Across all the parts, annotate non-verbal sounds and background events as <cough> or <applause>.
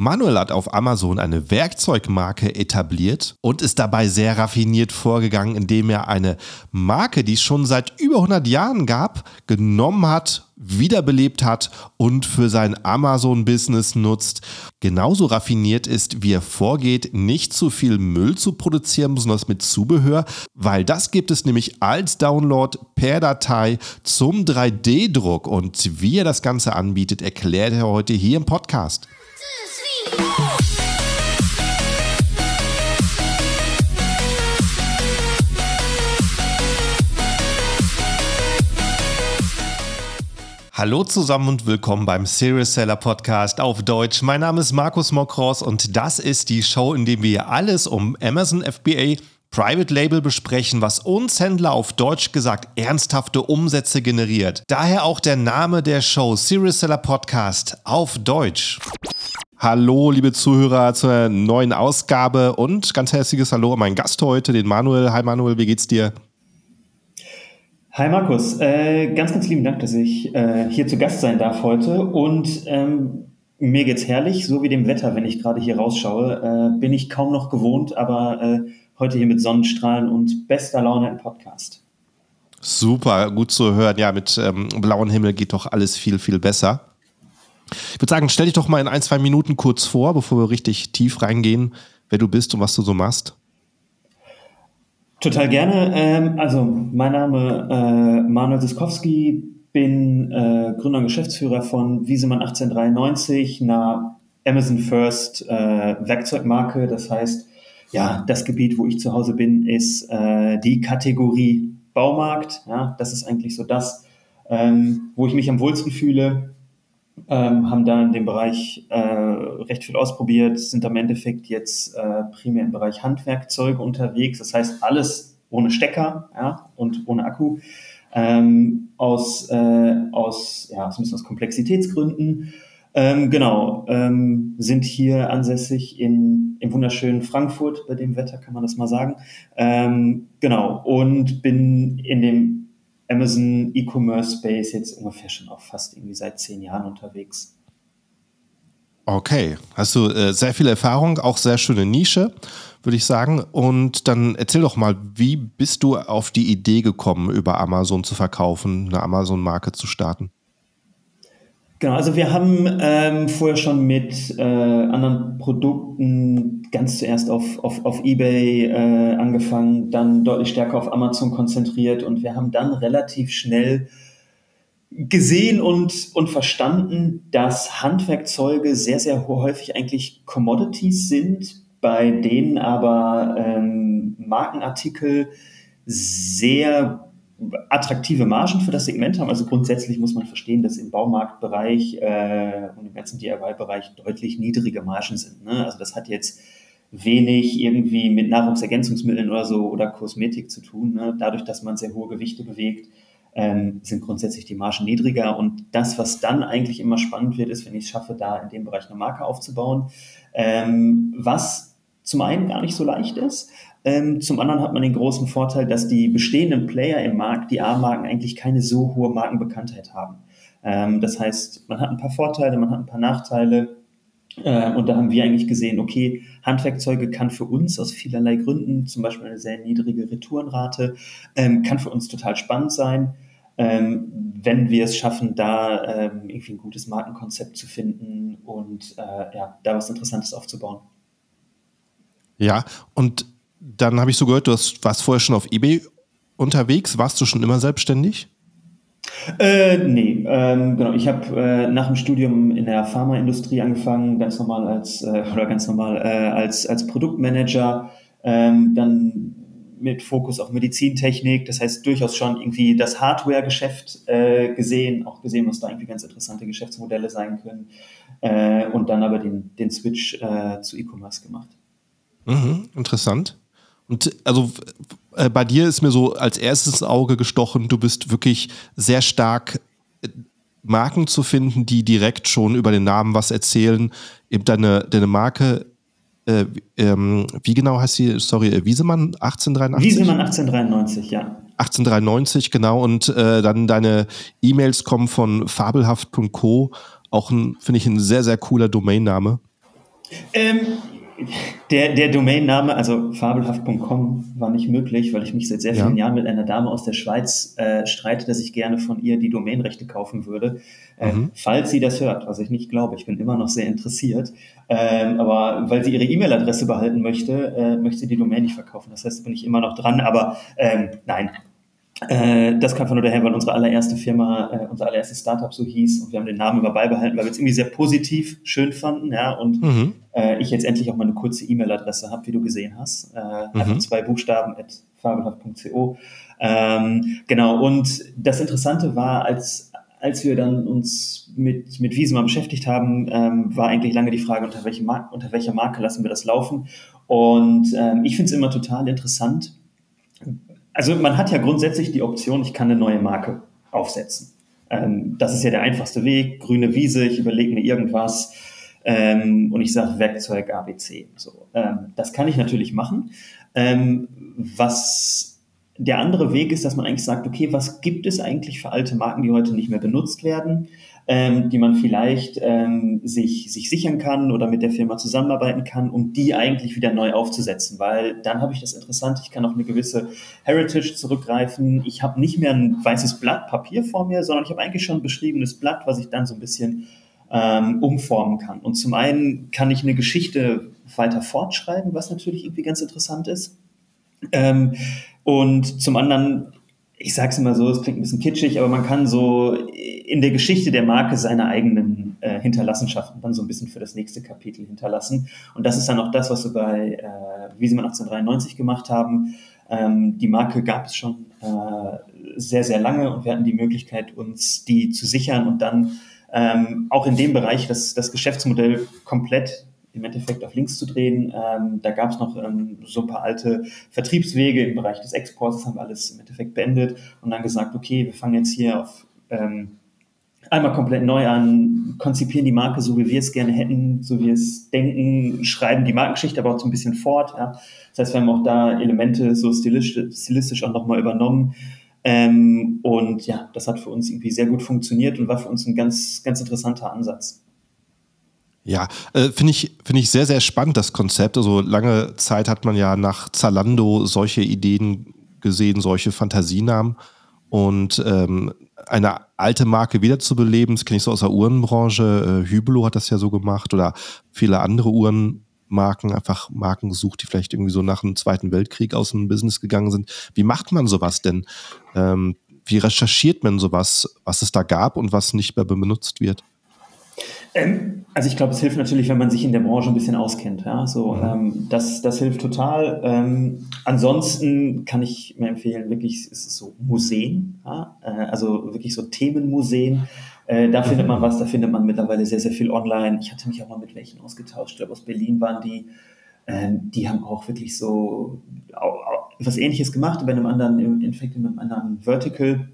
Manuel hat auf Amazon eine Werkzeugmarke etabliert und ist dabei sehr raffiniert vorgegangen, indem er eine Marke, die es schon seit über 100 Jahren gab, genommen hat, wiederbelebt hat und für sein Amazon-Business nutzt. Genauso raffiniert ist, wie er vorgeht, nicht zu viel Müll zu produzieren, besonders mit Zubehör, weil das gibt es nämlich als Download per Datei zum 3D-Druck. Und wie er das Ganze anbietet, erklärt er heute hier im Podcast. Hallo zusammen und willkommen beim Serious Seller Podcast auf Deutsch. Mein Name ist Markus Mokros und das ist die Show, in der wir alles um Amazon FBA Private Label besprechen, was uns Händler auf Deutsch gesagt ernsthafte Umsätze generiert. Daher auch der Name der Show Serious Seller Podcast auf Deutsch. Hallo, liebe Zuhörer, zur neuen Ausgabe und ganz herzliches Hallo an meinen Gast heute, den Manuel. Hi Manuel, wie geht's dir? Hi Markus, äh, ganz, ganz lieben Dank, dass ich äh, hier zu Gast sein darf heute. Und ähm, mir geht's herrlich, so wie dem Wetter, wenn ich gerade hier rausschaue. Äh, bin ich kaum noch gewohnt, aber äh, heute hier mit Sonnenstrahlen und bester Laune im Podcast. Super, gut zu hören. Ja, mit ähm, blauem Himmel geht doch alles viel, viel besser. Ich würde sagen, stell dich doch mal in ein, zwei Minuten kurz vor, bevor wir richtig tief reingehen, wer du bist und was du so machst. Total gerne. Ähm, also, mein Name äh, Manuel Siskowski, bin äh, Gründer und Geschäftsführer von Wiesemann 1893, einer Amazon First äh, Werkzeugmarke. Das heißt, ja, das Gebiet, wo ich zu Hause bin, ist die Kategorie Baumarkt. Ja, das ist eigentlich so das, ähm, wo ich mich am wohlsten fühle ähm, haben da in dem Bereich äh, recht viel ausprobiert, sind am Endeffekt jetzt äh, primär im Bereich Handwerkzeuge unterwegs. Das heißt, alles ohne Stecker ja, und ohne Akku. Ähm, aus, äh, aus, ja, aus, aus Komplexitätsgründen. Ähm, genau, ähm, sind hier ansässig in, im wunderschönen Frankfurt, bei dem Wetter kann man das mal sagen. Ähm, genau, und bin in dem Amazon E-Commerce Space jetzt ungefähr schon auch fast irgendwie seit zehn Jahren unterwegs. Okay, hast du äh, sehr viel Erfahrung, auch sehr schöne Nische, würde ich sagen. Und dann erzähl doch mal, wie bist du auf die Idee gekommen, über Amazon zu verkaufen, eine Amazon-Marke zu starten? Genau, also wir haben ähm, vorher schon mit äh, anderen Produkten ganz zuerst auf, auf, auf eBay äh, angefangen, dann deutlich stärker auf Amazon konzentriert und wir haben dann relativ schnell gesehen und, und verstanden, dass Handwerkzeuge sehr, sehr häufig eigentlich Commodities sind, bei denen aber ähm, Markenartikel sehr attraktive Margen für das Segment haben. Also grundsätzlich muss man verstehen, dass im Baumarktbereich äh, und im ganzen DIY-Bereich deutlich niedrige Margen sind. Ne? Also das hat jetzt wenig irgendwie mit Nahrungsergänzungsmitteln oder so oder Kosmetik zu tun. Ne? Dadurch, dass man sehr hohe Gewichte bewegt, ähm, sind grundsätzlich die Margen niedriger. Und das, was dann eigentlich immer spannend wird, ist, wenn ich es schaffe, da in dem Bereich eine Marke aufzubauen, ähm, was zum einen gar nicht so leicht ist, ähm, zum anderen hat man den großen Vorteil, dass die bestehenden Player im Markt, die A-Marken, eigentlich keine so hohe Markenbekanntheit haben. Ähm, das heißt, man hat ein paar Vorteile, man hat ein paar Nachteile. Äh, und da haben wir eigentlich gesehen, okay, Handwerkzeuge kann für uns aus vielerlei Gründen, zum Beispiel eine sehr niedrige Retourenrate, ähm, kann für uns total spannend sein. Ähm, wenn wir es schaffen, da ähm, irgendwie ein gutes Markenkonzept zu finden und äh, ja, da was Interessantes aufzubauen. Ja, und dann habe ich so gehört, du hast, warst vorher schon auf eBay unterwegs. Warst du schon immer selbstständig? Äh, nee, ähm, genau. Ich habe äh, nach dem Studium in der Pharmaindustrie angefangen, ganz normal als äh, <laughs> oder ganz normal äh, als als Produktmanager, ähm, dann mit Fokus auf Medizintechnik. Das heißt durchaus schon irgendwie das Hardware-Geschäft äh, gesehen, auch gesehen, was da irgendwie ganz interessante Geschäftsmodelle sein können, äh, und dann aber den den Switch zu E-Commerce gemacht. Mhm, interessant. Und also äh, bei dir ist mir so als erstes ins Auge gestochen, du bist wirklich sehr stark äh, Marken zu finden, die direkt schon über den Namen was erzählen. Eben deine, deine Marke, äh, ähm, wie genau heißt sie? Sorry, äh, Wiesemann 1883? Wiesemann 1893, ja. 1893, genau. Und äh, dann deine E-Mails kommen von fabelhaft.co. Auch finde ich, ein sehr, sehr cooler Domainname. Ähm, der, der Domainname, also fabelhaft.com, war nicht möglich, weil ich mich seit sehr vielen ja. Jahren mit einer Dame aus der Schweiz äh, streite, dass ich gerne von ihr die Domainrechte kaufen würde. Äh, mhm. Falls sie das hört, was ich nicht glaube, ich bin immer noch sehr interessiert. Ähm, aber weil sie ihre E-Mail-Adresse behalten möchte, äh, möchte sie die Domain nicht verkaufen. Das heißt, bin ich immer noch dran. Aber ähm, nein, äh, das kam von nur daher, weil unsere allererste Firma, äh, unser allererstes Startup so hieß und wir haben den Namen immer beibehalten, weil wir es irgendwie sehr positiv schön fanden, ja, und mhm. äh, ich jetzt endlich auch mal eine kurze E-Mail-Adresse habe, wie du gesehen hast. Äh, mhm. Einfach zwei Buchstaben at fabelhaft.co. Ähm, genau, und das Interessante war, als, als wir dann uns mit, mit Visma beschäftigt haben, ähm, war eigentlich lange die Frage, unter, welche Mar unter welcher Marke lassen wir das laufen. Und ähm, ich finde es immer total interessant, also man hat ja grundsätzlich die Option, ich kann eine neue Marke aufsetzen. Ähm, das ist ja der einfachste Weg. Grüne Wiese, ich überlege mir irgendwas ähm, und ich sage Werkzeug ABC. So, ähm, das kann ich natürlich machen. Ähm, was der andere Weg ist, dass man eigentlich sagt, okay, was gibt es eigentlich für alte Marken, die heute nicht mehr benutzt werden? ähm, die man vielleicht ähm, sich, sich sichern kann oder mit der Firma zusammenarbeiten kann, um die eigentlich wieder neu aufzusetzen. Weil dann habe ich das interessant, ich kann auf eine gewisse Heritage zurückgreifen. Ich habe nicht mehr ein weißes Blatt Papier vor mir, sondern ich habe eigentlich schon ein beschriebenes Blatt, was ich dann so ein bisschen ähm, umformen kann. Und zum einen kann ich eine Geschichte weiter fortschreiben, was natürlich irgendwie ganz interessant ist. Ähm, und zum anderen ich sage es immer so, es klingt ein bisschen kitschig, aber man kann so in der Geschichte der Marke seine eigenen äh, Hinterlassenschaften dann so ein bisschen für das nächste Kapitel hinterlassen. Und das ist dann auch das, was wir bei äh, Wiesemann 1893 gemacht haben. Ähm, die Marke gab es schon äh, sehr, sehr lange und wir hatten die Möglichkeit, uns die zu sichern und dann ähm, auch in dem Bereich das, das Geschäftsmodell komplett im Endeffekt auf links zu drehen. Ähm, da gab es noch ähm, so ein paar alte Vertriebswege im Bereich des Exports, das haben wir alles im Endeffekt beendet und dann gesagt, okay, wir fangen jetzt hier auf ähm, einmal komplett neu an, konzipieren die Marke so, wie wir es gerne hätten, so wie wir es denken, schreiben die Markengeschichte aber auch so ein bisschen fort. Ja. Das heißt, wir haben auch da Elemente so stilistisch, stilistisch auch nochmal übernommen. Ähm, und ja, das hat für uns irgendwie sehr gut funktioniert und war für uns ein ganz, ganz interessanter Ansatz. Ja, äh, finde ich, finde ich sehr, sehr spannend, das Konzept. Also lange Zeit hat man ja nach Zalando solche Ideen gesehen, solche Fantasienamen. Und ähm, eine alte Marke wiederzubeleben, das kenne ich so aus der Uhrenbranche. Äh, Hübelo hat das ja so gemacht oder viele andere Uhrenmarken, einfach Marken gesucht, die vielleicht irgendwie so nach dem Zweiten Weltkrieg aus dem Business gegangen sind. Wie macht man sowas denn? Ähm, wie recherchiert man sowas, was es da gab und was nicht mehr benutzt wird? Ähm, also ich glaube, es hilft natürlich, wenn man sich in der Branche ein bisschen auskennt. Ja? So, mhm. ähm, das, das hilft total. Ähm, ansonsten kann ich mir empfehlen, wirklich es ist so Museen, ja? äh, also wirklich so Themenmuseen. Äh, da findet man <laughs> was, da findet man mittlerweile sehr, sehr viel online. Ich hatte mich auch mal mit welchen ausgetauscht, ich glaube aus Berlin waren die. Ähm, die haben auch wirklich so auch, auch was ähnliches gemacht, bei einem anderen, im Endeffekt in einem anderen Vertical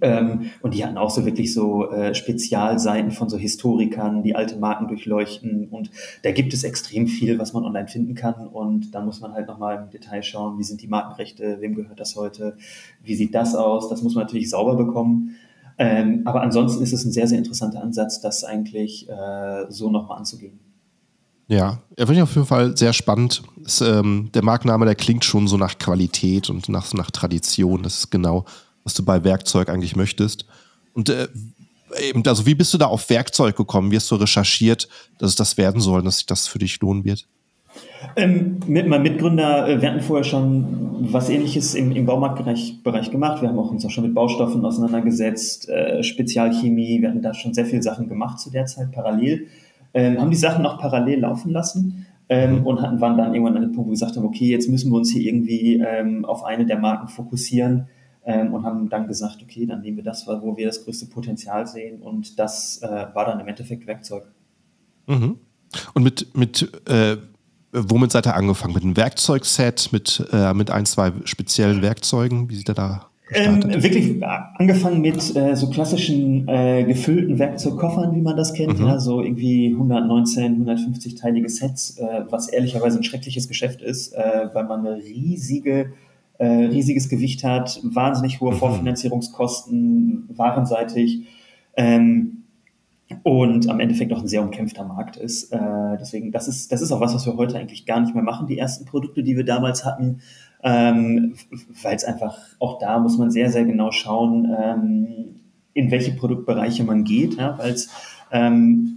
ähm, und die hatten auch so wirklich so äh, Spezialseiten von so Historikern, die alte Marken durchleuchten. Und da gibt es extrem viel, was man online finden kann. Und dann muss man halt nochmal im Detail schauen, wie sind die Markenrechte, wem gehört das heute, wie sieht das aus. Das muss man natürlich sauber bekommen. Ähm, aber ansonsten ist es ein sehr, sehr interessanter Ansatz, das eigentlich äh, so nochmal anzugehen. Ja, er finde ich auf jeden Fall sehr spannend. Ist, ähm, der Markenname, der klingt schon so nach Qualität und nach, nach Tradition. Das ist genau was du bei Werkzeug eigentlich möchtest. Und äh, eben, also wie bist du da auf Werkzeug gekommen? Wie hast du recherchiert, dass es das werden soll, dass sich das für dich lohnen wird? Ähm, mit meinem Mitgründer, äh, wir hatten vorher schon was ähnliches im, im Baumarktbereich Bereich gemacht. Wir haben auch uns auch schon mit Baustoffen auseinandergesetzt, äh, Spezialchemie, wir hatten da schon sehr viele Sachen gemacht zu der Zeit parallel. Ähm, haben die Sachen noch parallel laufen lassen ähm, mhm. und hatten, waren dann irgendwann an dem Punkt, wo wir gesagt haben, okay, jetzt müssen wir uns hier irgendwie ähm, auf eine der Marken fokussieren, ähm, und haben dann gesagt, okay, dann nehmen wir das, wo wir das größte Potenzial sehen und das äh, war dann im Endeffekt Werkzeug. Mhm. Und mit, mit äh, womit seid ihr angefangen? Mit einem Werkzeugset, mit, äh, mit ein, zwei speziellen Werkzeugen? Wie sieht er da ähm, wirklich angefangen mit äh, so klassischen äh, gefüllten Werkzeugkoffern, wie man das kennt, mhm. ja, so irgendwie 119, 150-teilige Sets, äh, was ehrlicherweise ein schreckliches Geschäft ist, äh, weil man eine riesige äh, riesiges Gewicht hat, wahnsinnig hohe mhm. Vorfinanzierungskosten, warenseitig. Ähm, und am Endeffekt auch ein sehr umkämpfter Markt ist. Äh, deswegen, das ist, das ist auch was, was wir heute eigentlich gar nicht mehr machen, die ersten Produkte, die wir damals hatten, ähm, weil es einfach, auch da muss man sehr, sehr genau schauen, ähm, in welche Produktbereiche man geht, ja, weil es ähm,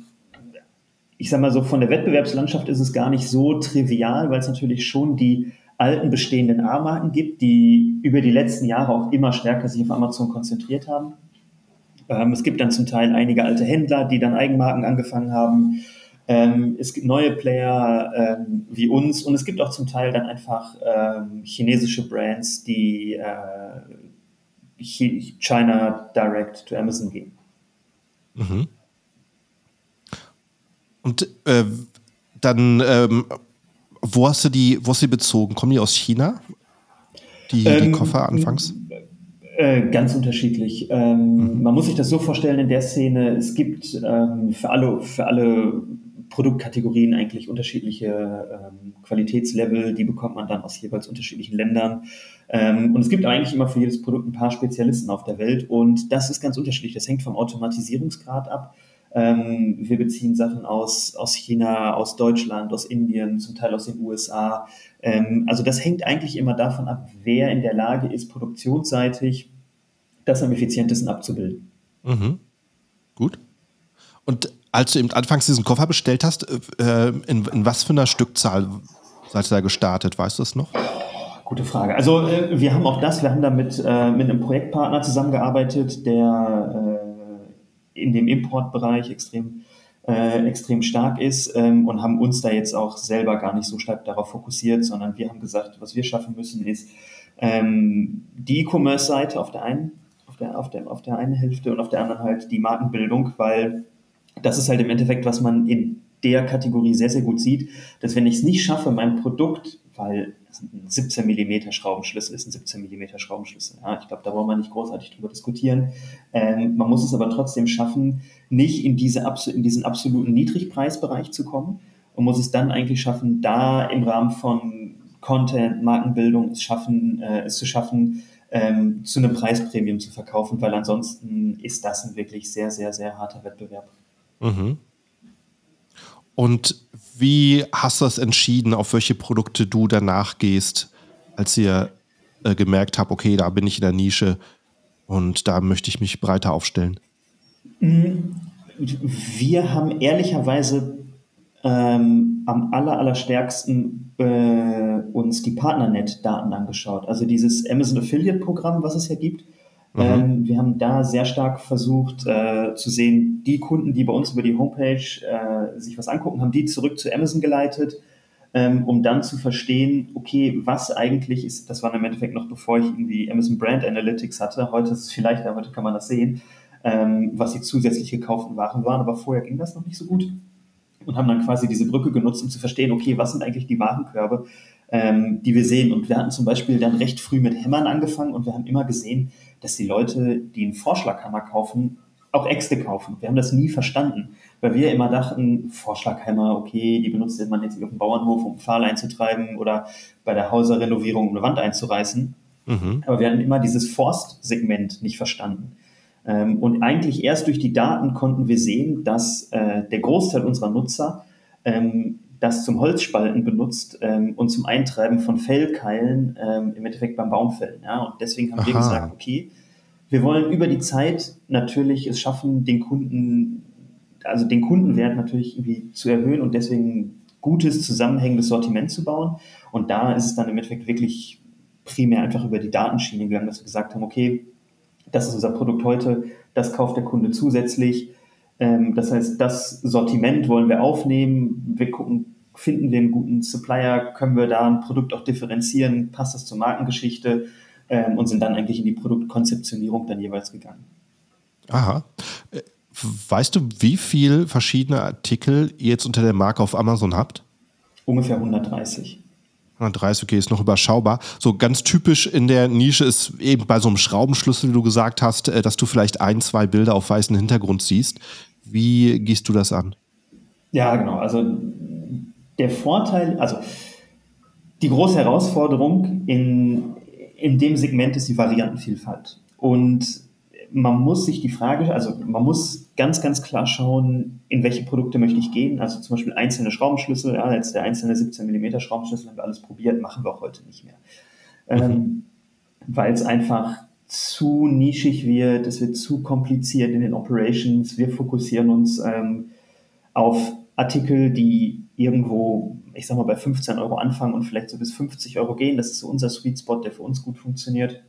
ich sag mal so, von der Wettbewerbslandschaft ist es gar nicht so trivial, weil es natürlich schon die alten bestehenden A-Marken gibt, die über die letzten Jahre auch immer stärker sich auf Amazon konzentriert haben. Ähm, es gibt dann zum Teil einige alte Händler, die dann Eigenmarken angefangen haben. Ähm, es gibt neue Player ähm, wie uns und es gibt auch zum Teil dann einfach ähm, chinesische Brands, die äh, China Direct to Amazon gehen. Mhm. Und äh, dann, ähm, wo hast du die, wo hast du die bezogen? Kommen die aus China? Die, ähm, die Koffer anfangs? Äh, ganz unterschiedlich. Ähm, mhm. Man muss sich das so vorstellen in der Szene, es gibt ähm, für, alle, für alle Produktkategorien eigentlich unterschiedliche ähm, Qualitätslevel, die bekommt man dann aus jeweils unterschiedlichen Ländern. Ähm, und es gibt eigentlich immer für jedes Produkt ein paar Spezialisten auf der Welt und das ist ganz unterschiedlich. Das hängt vom Automatisierungsgrad ab. Ähm, wir beziehen Sachen aus, aus China, aus Deutschland, aus Indien, zum Teil aus den USA. Ähm, also das hängt eigentlich immer davon ab, wer in der Lage ist, produktionsseitig das am effizientesten abzubilden. Mhm. Gut. Und als du eben anfangs diesen Koffer bestellt hast, äh, in, in, was für einer Stückzahl seid ihr da gestartet? Weißt du das noch? Gute Frage. Also äh, wir haben auch das, wir haben da mit, äh, mit einem Projektpartner zusammengearbeitet, der äh, in dem Importbereich extrem, äh, extrem stark ist ähm, und haben uns da jetzt auch selber gar nicht so stark darauf fokussiert, sondern wir haben gesagt, was wir schaffen müssen, ist ähm, die E-Commerce-Seite auf der einen, auf der, auf, der, auf der einen Hälfte und auf der anderen halt die Markenbildung, weil das ist halt im Endeffekt, was man in der Kategorie sehr, sehr gut sieht, dass wenn ich es nicht schaffe, mein Produkt, weil 17 mm Schraubenschlüssel ist ein 17 mm Schraubenschlüssel. Ja, ich glaube, da wollen wir nicht großartig drüber diskutieren. Ähm, man muss es aber trotzdem schaffen, nicht in, diese, in diesen absoluten Niedrigpreisbereich zu kommen und muss es dann eigentlich schaffen, da im Rahmen von Content, Markenbildung es, schaffen, äh, es zu schaffen, ähm, zu einem Preispremium zu verkaufen, weil ansonsten ist das ein wirklich sehr, sehr, sehr harter Wettbewerb. Mhm. Und wie hast du das entschieden, auf welche Produkte du danach gehst, als ihr äh, gemerkt habt, okay, da bin ich in der Nische und da möchte ich mich breiter aufstellen? Mhm. Wir haben ehrlicherweise ähm, am aller, allerstärksten äh, uns die Partnernet-Daten angeschaut. Also dieses Amazon Affiliate-Programm, was es ja gibt, Mhm. Ähm, wir haben da sehr stark versucht äh, zu sehen, die Kunden, die bei uns über die Homepage äh, sich was angucken, haben die zurück zu Amazon geleitet, ähm, um dann zu verstehen, okay, was eigentlich ist, das war im Endeffekt noch bevor ich irgendwie Amazon Brand Analytics hatte, heute ist es vielleicht, heute kann man das sehen, ähm, was die zusätzlich gekauften Waren waren, aber vorher ging das noch nicht so gut und haben dann quasi diese Brücke genutzt, um zu verstehen, okay, was sind eigentlich die Warenkörbe, ähm, die wir sehen. Und wir hatten zum Beispiel dann recht früh mit Hämmern angefangen und wir haben immer gesehen, dass die Leute, die einen Vorschlaghammer kaufen, auch Äxte kaufen. Wir haben das nie verstanden, weil wir immer dachten, Vorschlaghammer, okay, die benutzt man jetzt auf dem Bauernhof, um Pfahl einzutreiben oder bei der Hauserrenovierung, um eine Wand einzureißen. Mhm. Aber wir hatten immer dieses Forstsegment nicht verstanden. Ähm, und eigentlich erst durch die Daten konnten wir sehen, dass äh, der Großteil unserer Nutzer ähm, das zum Holzspalten benutzt ähm, und zum Eintreiben von Fellkeilen ähm, im Endeffekt beim Baumfällen. Ja? Und deswegen haben Aha. wir gesagt, okay, wir wollen über die Zeit natürlich es schaffen, den Kunden, also den Kundenwert natürlich irgendwie zu erhöhen und deswegen gutes, zusammenhängendes Sortiment zu bauen. Und da ist es dann im Endeffekt wirklich primär einfach über die Datenschiene gegangen, dass wir gesagt haben, okay, das ist unser Produkt heute, das kauft der Kunde zusätzlich das heißt, das Sortiment wollen wir aufnehmen. Wir gucken, finden wir einen guten Supplier, können wir da ein Produkt auch differenzieren, passt das zur Markengeschichte ähm, und sind dann eigentlich in die Produktkonzeptionierung dann jeweils gegangen. Aha. Äh, weißt du, wie viele verschiedene Artikel ihr jetzt unter der Marke auf Amazon habt? Ungefähr 130. 130, okay, ist noch überschaubar. So ganz typisch in der Nische ist eben bei so einem Schraubenschlüssel, wie du gesagt hast, äh, dass du vielleicht ein, zwei Bilder auf weißem Hintergrund siehst. Wie gehst du das an? Ja, genau. Also der Vorteil, also die große Herausforderung in, in dem Segment ist die Variantenvielfalt. Und man muss sich die Frage, also man muss ganz, ganz klar schauen, in welche Produkte möchte ich gehen. Also zum Beispiel einzelne Schraubenschlüssel, ja, jetzt der einzelne 17 mm Schraubenschlüssel haben wir alles probiert, machen wir auch heute nicht mehr. Ähm, mhm. Weil es einfach zu nischig wird, es wird zu kompliziert in den Operations. Wir fokussieren uns ähm, auf Artikel, die irgendwo, ich sag mal, bei 15 Euro anfangen und vielleicht so bis 50 Euro gehen. Das ist so unser Sweet Spot, der für uns gut funktioniert.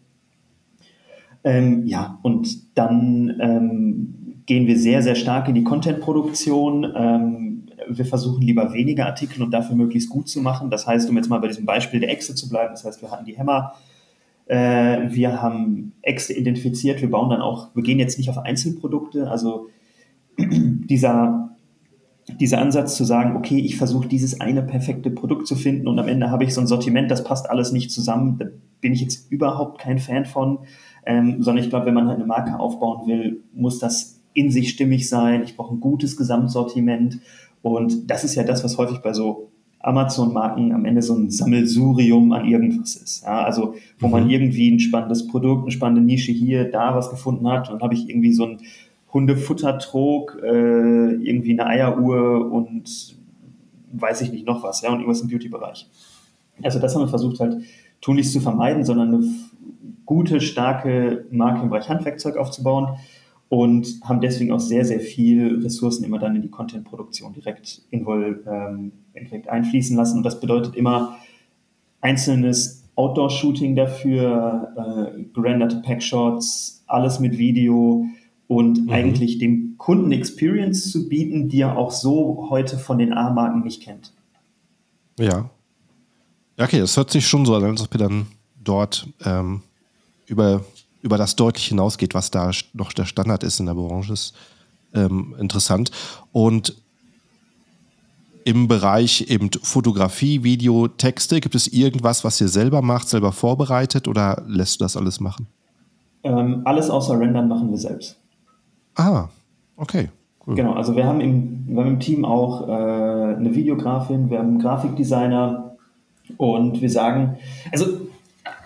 Ähm, ja, und dann ähm, gehen wir sehr, sehr stark in die Content-Produktion. Ähm, wir versuchen lieber weniger Artikel und dafür möglichst gut zu machen. Das heißt, um jetzt mal bei diesem Beispiel der Echse zu bleiben, das heißt, wir hatten die Hämmer, äh, wir haben Echse identifiziert, wir bauen dann auch, wir gehen jetzt nicht auf Einzelprodukte, also <clears throat> dieser, dieser Ansatz zu sagen, okay, ich versuche dieses eine perfekte Produkt zu finden und am Ende habe ich so ein Sortiment, das passt alles nicht zusammen, da bin ich jetzt überhaupt kein Fan von. Ähm, sondern ich glaube, wenn man halt eine Marke aufbauen will, muss das in sich stimmig sein. Ich brauche ein gutes Gesamtsortiment. Und das ist ja das, was häufig bei so Amazon-Marken am Ende so ein Sammelsurium an irgendwas ist. Ja, also wo mhm. man irgendwie ein spannendes Produkt, eine spannende Nische hier, da was gefunden hat. Und dann habe ich irgendwie so ein Hundefuttertrog, äh, irgendwie eine Eieruhr und weiß ich nicht noch was, ja, und irgendwas im Beauty-Bereich. Also das haben wir versucht halt tunlichst zu vermeiden, sondern eine gute, starke Marke im Bereich Handwerkzeug aufzubauen und haben deswegen auch sehr, sehr viel Ressourcen immer dann in die Content-Produktion direkt, invol, ähm, direkt einfließen lassen. Und das bedeutet immer einzelnes Outdoor-Shooting dafür, äh, gerenderte Packshots, alles mit Video und mhm. eigentlich dem Kunden Experience zu bieten, die er auch so heute von den A-Marken nicht kennt. Ja. Okay, das hört sich schon so an, als ob ihr dann dort ähm, über, über das deutlich hinausgeht, was da noch der Standard ist in der Branche, ist ähm, interessant. Und im Bereich eben Fotografie, Video, Texte, gibt es irgendwas, was ihr selber macht, selber vorbereitet oder lässt du das alles machen? Ähm, alles außer Rendern machen wir selbst. Ah, okay. Cool. Genau, also wir haben im, wir haben im Team auch äh, eine Videografin, wir haben einen Grafikdesigner und wir sagen, also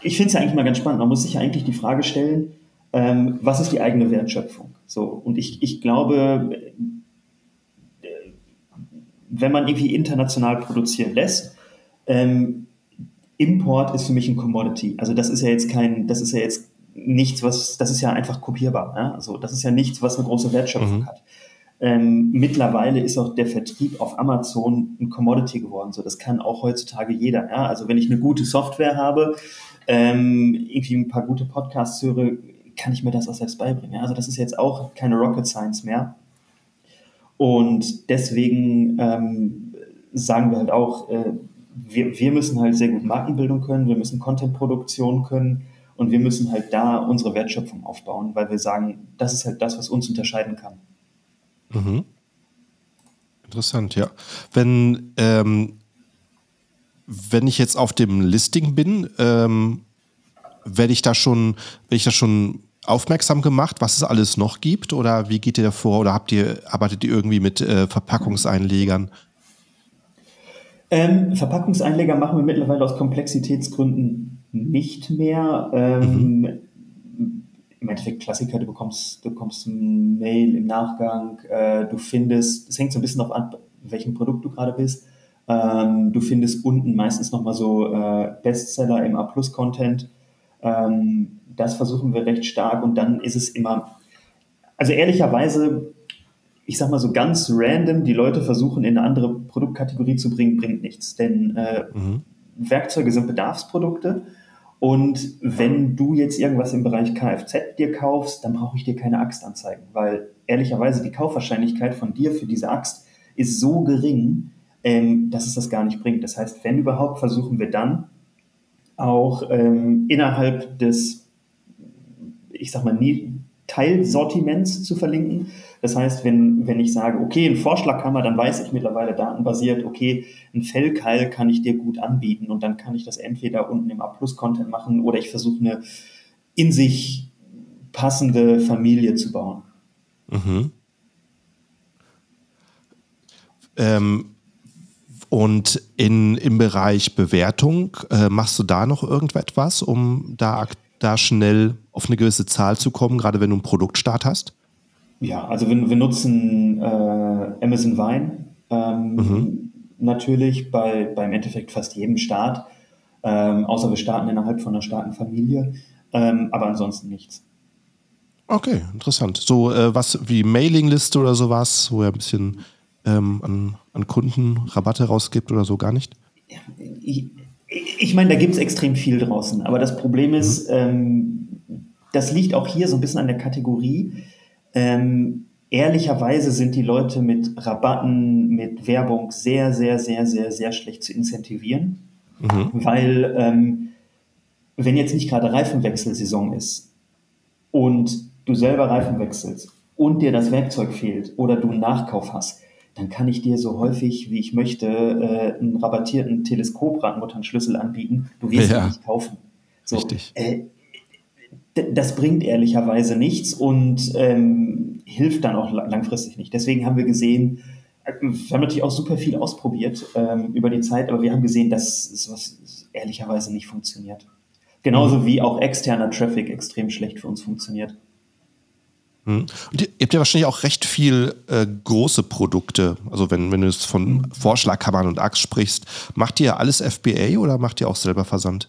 ich finde es ja eigentlich mal ganz spannend. Man muss sich ja eigentlich die Frage stellen, ähm, was ist die eigene Wertschöpfung? So, und ich, ich glaube, äh, wenn man irgendwie international produzieren lässt, ähm, Import ist für mich ein Commodity. Also das ist ja jetzt kein, das ist ja jetzt nichts, was, das ist ja einfach kopierbar. Ja? Also das ist ja nichts, was eine große Wertschöpfung mhm. hat. Ähm, mittlerweile ist auch der Vertrieb auf Amazon ein Commodity geworden. So, das kann auch heutzutage jeder. Ja? Also wenn ich eine gute Software habe, ähm, irgendwie ein paar gute Podcasts höre, kann ich mir das auch selbst beibringen. Also das ist jetzt auch keine Rocket Science mehr. Und deswegen ähm, sagen wir halt auch, äh, wir, wir müssen halt sehr gut Markenbildung können, wir müssen Contentproduktion können und wir müssen halt da unsere Wertschöpfung aufbauen, weil wir sagen, das ist halt das, was uns unterscheiden kann. Mhm. Interessant, ja. Wenn ähm, wenn ich jetzt auf dem Listing bin, ähm, werde ich da schon, werde ich da schon aufmerksam gemacht, was es alles noch gibt? Oder wie geht ihr da vor? Oder habt ihr, arbeitet ihr irgendwie mit äh, Verpackungseinlegern? Ähm, Verpackungseinleger machen wir mittlerweile aus Komplexitätsgründen nicht mehr. Ähm, mhm. Im Endeffekt Klassiker, du bekommst, du bekommst ein Mail im Nachgang, äh, du findest, es hängt so ein bisschen auf an, welchem Produkt du gerade bist. Ähm, du findest unten meistens nochmal so äh, Bestseller im A-Plus-Content. Ähm, das versuchen wir recht stark und dann ist es immer, also ehrlicherweise, ich sag mal so ganz random, die Leute versuchen in eine andere Produktkategorie zu bringen, bringt nichts. Denn äh, mhm. Werkzeuge sind Bedarfsprodukte. Und wenn du jetzt irgendwas im Bereich Kfz dir kaufst, dann brauche ich dir keine Axt anzeigen, weil ehrlicherweise die Kaufwahrscheinlichkeit von dir für diese Axt ist so gering, ähm, dass es das gar nicht bringt. Das heißt, wenn überhaupt, versuchen wir dann auch ähm, innerhalb des, ich sag mal, Teilsortiments zu verlinken. Das heißt, wenn, wenn ich sage, okay, ein Vorschlaghammer, dann weiß ich mittlerweile datenbasiert, okay, ein Fellkeil kann ich dir gut anbieten und dann kann ich das entweder unten im A-Plus-Content machen oder ich versuche eine in sich passende Familie zu bauen. Mhm. Ähm, und in, im Bereich Bewertung, äh, machst du da noch irgendetwas, um da da schnell auf eine gewisse Zahl zu kommen, gerade wenn du einen Produktstart hast? Ja, also wir, wir nutzen äh, Amazon Vine ähm, mhm. natürlich bei, beim Endeffekt fast jedem Start, ähm, außer wir starten innerhalb von einer starken Familie, ähm, aber ansonsten nichts. Okay, interessant. So äh, was wie Mailingliste oder sowas, wo er ein bisschen ähm, an, an Kunden Rabatte rausgibt oder so, gar nicht? Ja, ich, ich meine, da gibt es extrem viel draußen, aber das Problem ist, mhm. ähm, das liegt auch hier so ein bisschen an der Kategorie. Ähm, ehrlicherweise sind die Leute mit Rabatten, mit Werbung sehr, sehr, sehr, sehr, sehr schlecht zu incentivieren, mhm. weil ähm, wenn jetzt nicht gerade Reifenwechselsaison ist und du selber Reifen wechselst und dir das Werkzeug fehlt oder du einen Nachkauf hast, dann kann ich dir so häufig, wie ich möchte, äh, einen rabattierten Teleskop-Radmutternschlüssel anbieten. Du wirst ja. ihn nicht kaufen. So, Richtig. Äh, das bringt ehrlicherweise nichts und ähm, hilft dann auch langfristig nicht. Deswegen haben wir gesehen, äh, wir haben natürlich auch super viel ausprobiert ähm, über die Zeit, aber wir haben gesehen, dass sowas ehrlicherweise nicht funktioniert. Genauso mhm. wie auch externer Traffic extrem schlecht für uns funktioniert. Hm. Und ihr habt ja wahrscheinlich auch recht viel äh, große Produkte. Also wenn, wenn du es von Vorschlagkammern und Axt sprichst, macht ihr alles FBA oder macht ihr auch selber Versand?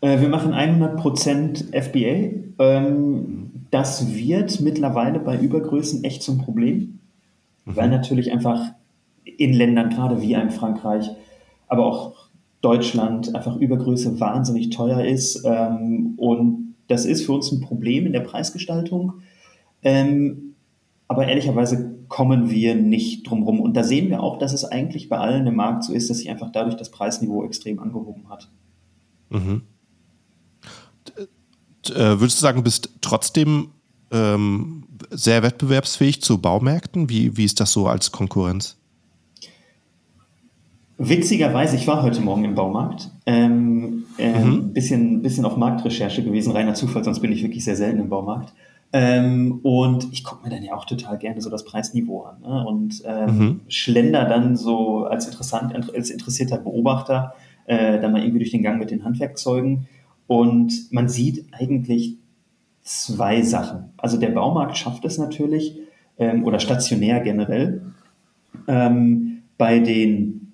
Äh, wir machen 100% FBA. Ähm, das wird mittlerweile bei Übergrößen echt zum Problem, mhm. weil natürlich einfach in Ländern, gerade wie einem Frankreich, aber auch Deutschland, einfach Übergröße wahnsinnig teuer ist. Ähm, und das ist für uns ein Problem in der Preisgestaltung ähm, aber ehrlicherweise kommen wir nicht drum rum. Und da sehen wir auch, dass es eigentlich bei allen im Markt so ist, dass sich einfach dadurch das Preisniveau extrem angehoben hat. Mhm. Äh, würdest du sagen, bist trotzdem ähm, sehr wettbewerbsfähig zu Baumärkten? Wie, wie ist das so als Konkurrenz? Witzigerweise, ich war heute Morgen im Baumarkt. Ähm, äh, mhm. bisschen, bisschen auf Marktrecherche gewesen, reiner Zufall, sonst bin ich wirklich sehr selten im Baumarkt. Ähm, und ich gucke mir dann ja auch total gerne so das Preisniveau an ne? und ähm, mhm. schlender dann so als, interessant, als interessierter Beobachter äh, dann mal irgendwie durch den Gang mit den Handwerkzeugen. Und man sieht eigentlich zwei Sachen. Also der Baumarkt schafft es natürlich, ähm, oder stationär generell, ähm, bei den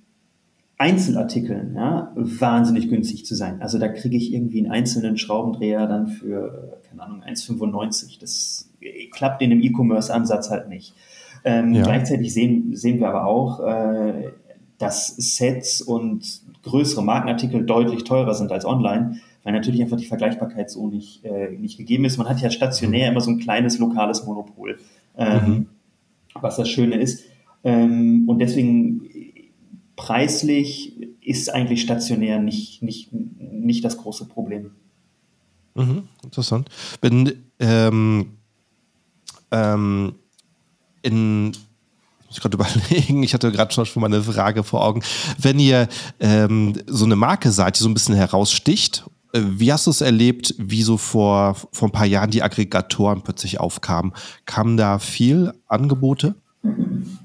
Einzelartikeln ja, wahnsinnig günstig zu sein. Also da kriege ich irgendwie einen einzelnen Schraubendreher dann für, keine Ahnung, 1,95. Das klappt in dem E-Commerce-Ansatz halt nicht. Ähm, ja. Gleichzeitig sehen, sehen wir aber auch, äh, dass Sets und größere Markenartikel deutlich teurer sind als online, weil natürlich einfach die Vergleichbarkeit so nicht, äh, nicht gegeben ist. Man hat ja stationär immer so ein kleines lokales Monopol, ähm, mhm. was das Schöne ist. Ähm, und deswegen preislich ist eigentlich stationär nicht, nicht, nicht das große Problem. Mhm, interessant. Wenn ähm, ähm, in ich gerade <laughs> überlegen, ich hatte gerade schon mal eine Frage vor Augen. Wenn ihr ähm, so eine Marke seid, die so ein bisschen heraussticht, äh, wie hast du es erlebt, wie so vor, vor ein paar Jahren die Aggregatoren plötzlich aufkamen? Kamen da viel Angebote? <laughs>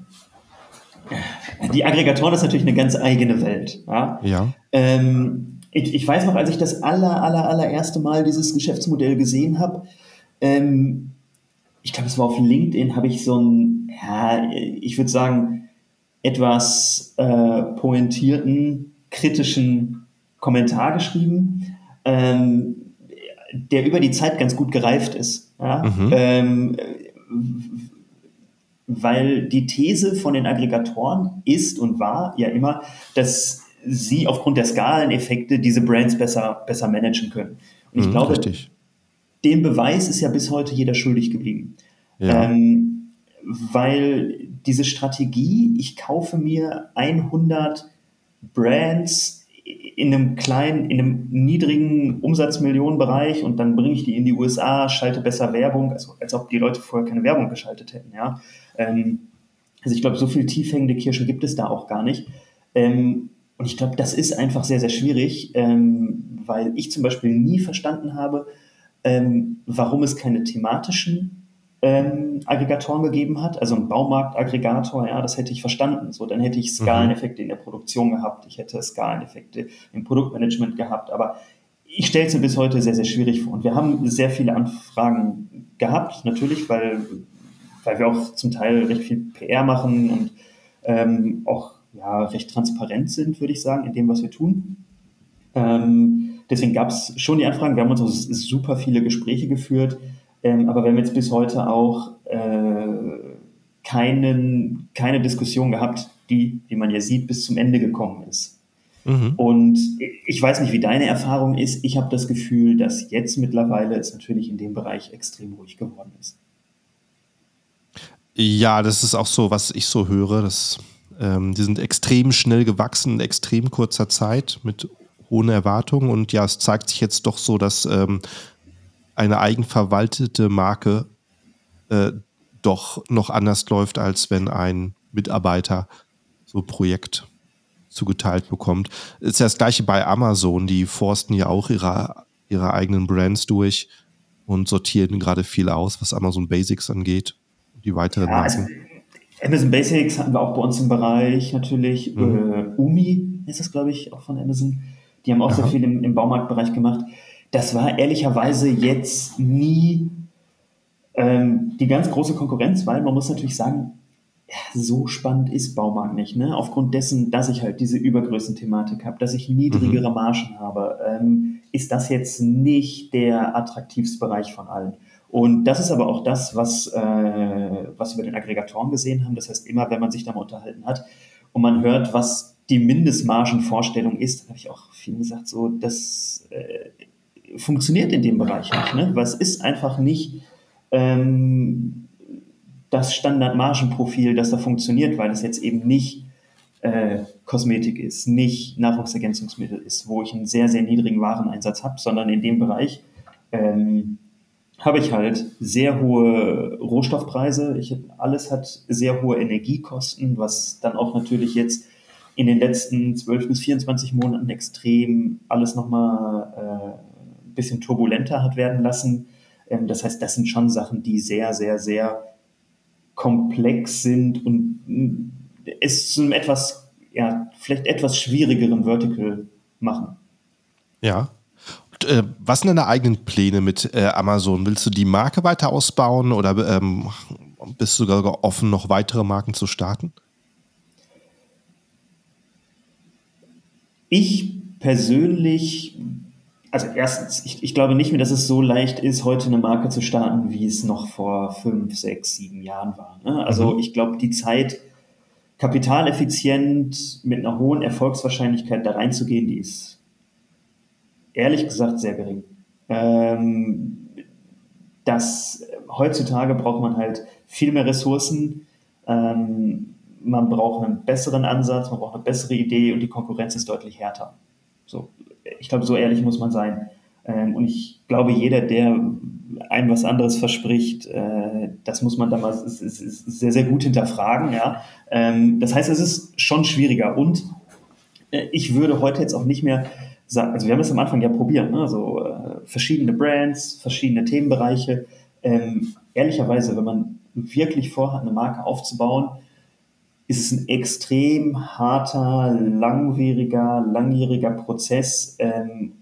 Die Aggregatoren ist natürlich eine ganz eigene Welt. Ja. ja. Ähm, ich, ich, weiß noch, als ich das aller, aller, allererste Mal dieses Geschäftsmodell gesehen habe, ähm, ich glaube, es war auf LinkedIn, habe ich so einen, ja, ich würde sagen, etwas äh, pointierten, kritischen Kommentar geschrieben, ähm, der über die Zeit ganz gut gereift ist. Ja? Mhm. Ähm, weil die These von den Aggregatoren ist und war ja immer, dass sie aufgrund der Skaleneffekte diese Brands besser, besser managen können. Und ich mhm, glaube, richtig. den Beweis ist ja bis heute jeder schuldig geblieben. Ja. Ähm, weil diese Strategie, ich kaufe mir 100 Brands in einem kleinen, in einem niedrigen Umsatzmillionenbereich und dann bringe ich die in die USA, schalte besser Werbung, also als ob die Leute vorher keine Werbung geschaltet hätten, ja. Ähm, also ich glaube, so viel tiefhängende Kirschen gibt es da auch gar nicht. Ähm, und ich glaube, das ist einfach sehr, sehr schwierig, ähm, weil ich zum Beispiel nie verstanden habe, ähm, warum es keine thematischen ähm, Aggregatoren gegeben hat. Also ein Baumarktaggregator, ja, das hätte ich verstanden. So, dann hätte ich Skaleneffekte mhm. in der Produktion gehabt, ich hätte Skaleneffekte im Produktmanagement gehabt. Aber ich stelle es mir bis heute sehr, sehr schwierig vor. Und wir haben sehr viele Anfragen gehabt, natürlich, weil, weil wir auch zum Teil recht viel PR machen und ähm, auch ja, recht transparent sind, würde ich sagen, in dem, was wir tun. Ähm, deswegen gab es schon die Anfragen. Wir haben uns auch super viele Gespräche geführt. Ähm, aber wir haben jetzt bis heute auch äh, keinen, keine Diskussion gehabt, die, wie man ja sieht, bis zum Ende gekommen ist. Mhm. Und ich weiß nicht, wie deine Erfahrung ist. Ich habe das Gefühl, dass jetzt mittlerweile es natürlich in dem Bereich extrem ruhig geworden ist. Ja, das ist auch so, was ich so höre. Dass, ähm, die sind extrem schnell gewachsen in extrem kurzer Zeit mit hohen Erwartungen. Und ja, es zeigt sich jetzt doch so, dass ähm, eine eigenverwaltete Marke äh, doch noch anders läuft, als wenn ein Mitarbeiter so Projekt zugeteilt bekommt. Ist ja das gleiche bei Amazon, die forsten ja auch ihre, ihre eigenen Brands durch und sortieren gerade viel aus, was Amazon Basics angeht. Die weiteren ja, also Amazon Basics hatten wir auch bei uns im Bereich natürlich. Mhm. Äh, Umi ist das, glaube ich, auch von Amazon. Die haben auch Aha. sehr viel im, im Baumarktbereich gemacht. Das war ehrlicherweise jetzt nie ähm, die ganz große Konkurrenz, weil man muss natürlich sagen, so spannend ist Baumarkt nicht. Ne? Aufgrund dessen, dass ich halt diese Übergrößenthematik habe, dass ich niedrigere mhm. Margen habe, ähm, ist das jetzt nicht der attraktivste Bereich von allen. Und das ist aber auch das, was, äh, was wir bei den Aggregatoren gesehen haben. Das heißt, immer wenn man sich da mal unterhalten hat und man hört, was die Mindestmargenvorstellung ist, habe ich auch viel gesagt, so, das äh, funktioniert in dem Bereich nicht. Ne? Es ist einfach nicht ähm, das Standardmargenprofil, das da funktioniert, weil es jetzt eben nicht äh, Kosmetik ist, nicht Nahrungsergänzungsmittel ist, wo ich einen sehr, sehr niedrigen Wareneinsatz habe, sondern in dem Bereich ähm, habe ich halt sehr hohe Rohstoffpreise. Ich, alles hat sehr hohe Energiekosten, was dann auch natürlich jetzt in den letzten 12 bis 24 Monaten extrem alles nochmal äh, ein bisschen turbulenter hat werden lassen. Ähm, das heißt, das sind schon Sachen, die sehr, sehr, sehr komplex sind und es zu einem etwas, ja, vielleicht etwas schwierigeren Vertical machen. Ja. Äh, was sind deine eigenen Pläne mit äh, Amazon? Willst du die Marke weiter ausbauen oder ähm, bist du sogar offen, noch weitere Marken zu starten? Ich persönlich also erstens, ich, ich, glaube nicht mehr, dass es so leicht ist, heute eine Marke zu starten, wie es noch vor fünf, sechs, sieben Jahren war. Ne? Also mhm. ich glaube, die Zeit, kapitaleffizient mit einer hohen Erfolgswahrscheinlichkeit da reinzugehen, die ist ehrlich gesagt sehr gering. Ähm, das, heutzutage braucht man halt viel mehr Ressourcen. Ähm, man braucht einen besseren Ansatz, man braucht eine bessere Idee und die Konkurrenz ist deutlich härter. So, ich glaube, so ehrlich muss man sein. Ähm, und ich glaube, jeder, der einem was anderes verspricht, äh, das muss man damals sehr, sehr gut hinterfragen. Ja? Ähm, das heißt, es ist schon schwieriger. Und äh, ich würde heute jetzt auch nicht mehr also wir haben es am Anfang ja probiert, ne? so äh, verschiedene Brands, verschiedene Themenbereiche. Ähm, ehrlicherweise, wenn man wirklich vorhat, eine Marke aufzubauen, ist es ein extrem harter, langwieriger, langjähriger Prozess. Ähm,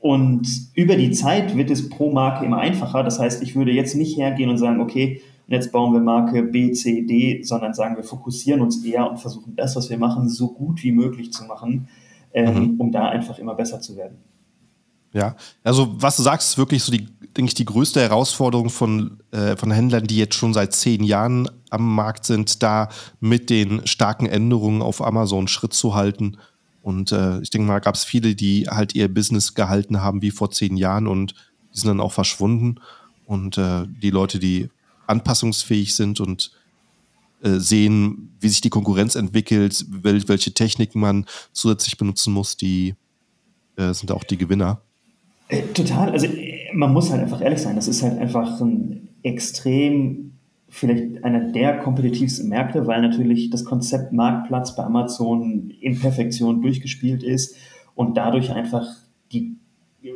und über die Zeit wird es pro Marke immer einfacher. Das heißt, ich würde jetzt nicht hergehen und sagen, okay, jetzt bauen wir Marke B, C, D, sondern sagen, wir fokussieren uns eher und versuchen das, was wir machen, so gut wie möglich zu machen, ähm, mhm. um da einfach immer besser zu werden. Ja, also was du sagst, ist wirklich so die, denke ich, die größte Herausforderung von, äh, von Händlern, die jetzt schon seit zehn Jahren am Markt sind, da mit den starken Änderungen auf Amazon Schritt zu halten. Und äh, ich denke mal, gab es viele, die halt ihr Business gehalten haben wie vor zehn Jahren und die sind dann auch verschwunden. Und äh, die Leute, die anpassungsfähig sind und sehen, wie sich die Konkurrenz entwickelt, wel welche Techniken man zusätzlich benutzen muss, die äh, sind auch die Gewinner. Äh, total. Also man muss halt einfach ehrlich sein. Das ist halt einfach ein extrem, vielleicht einer der kompetitivsten Märkte, weil natürlich das Konzept Marktplatz bei Amazon in Perfektion durchgespielt ist und dadurch einfach die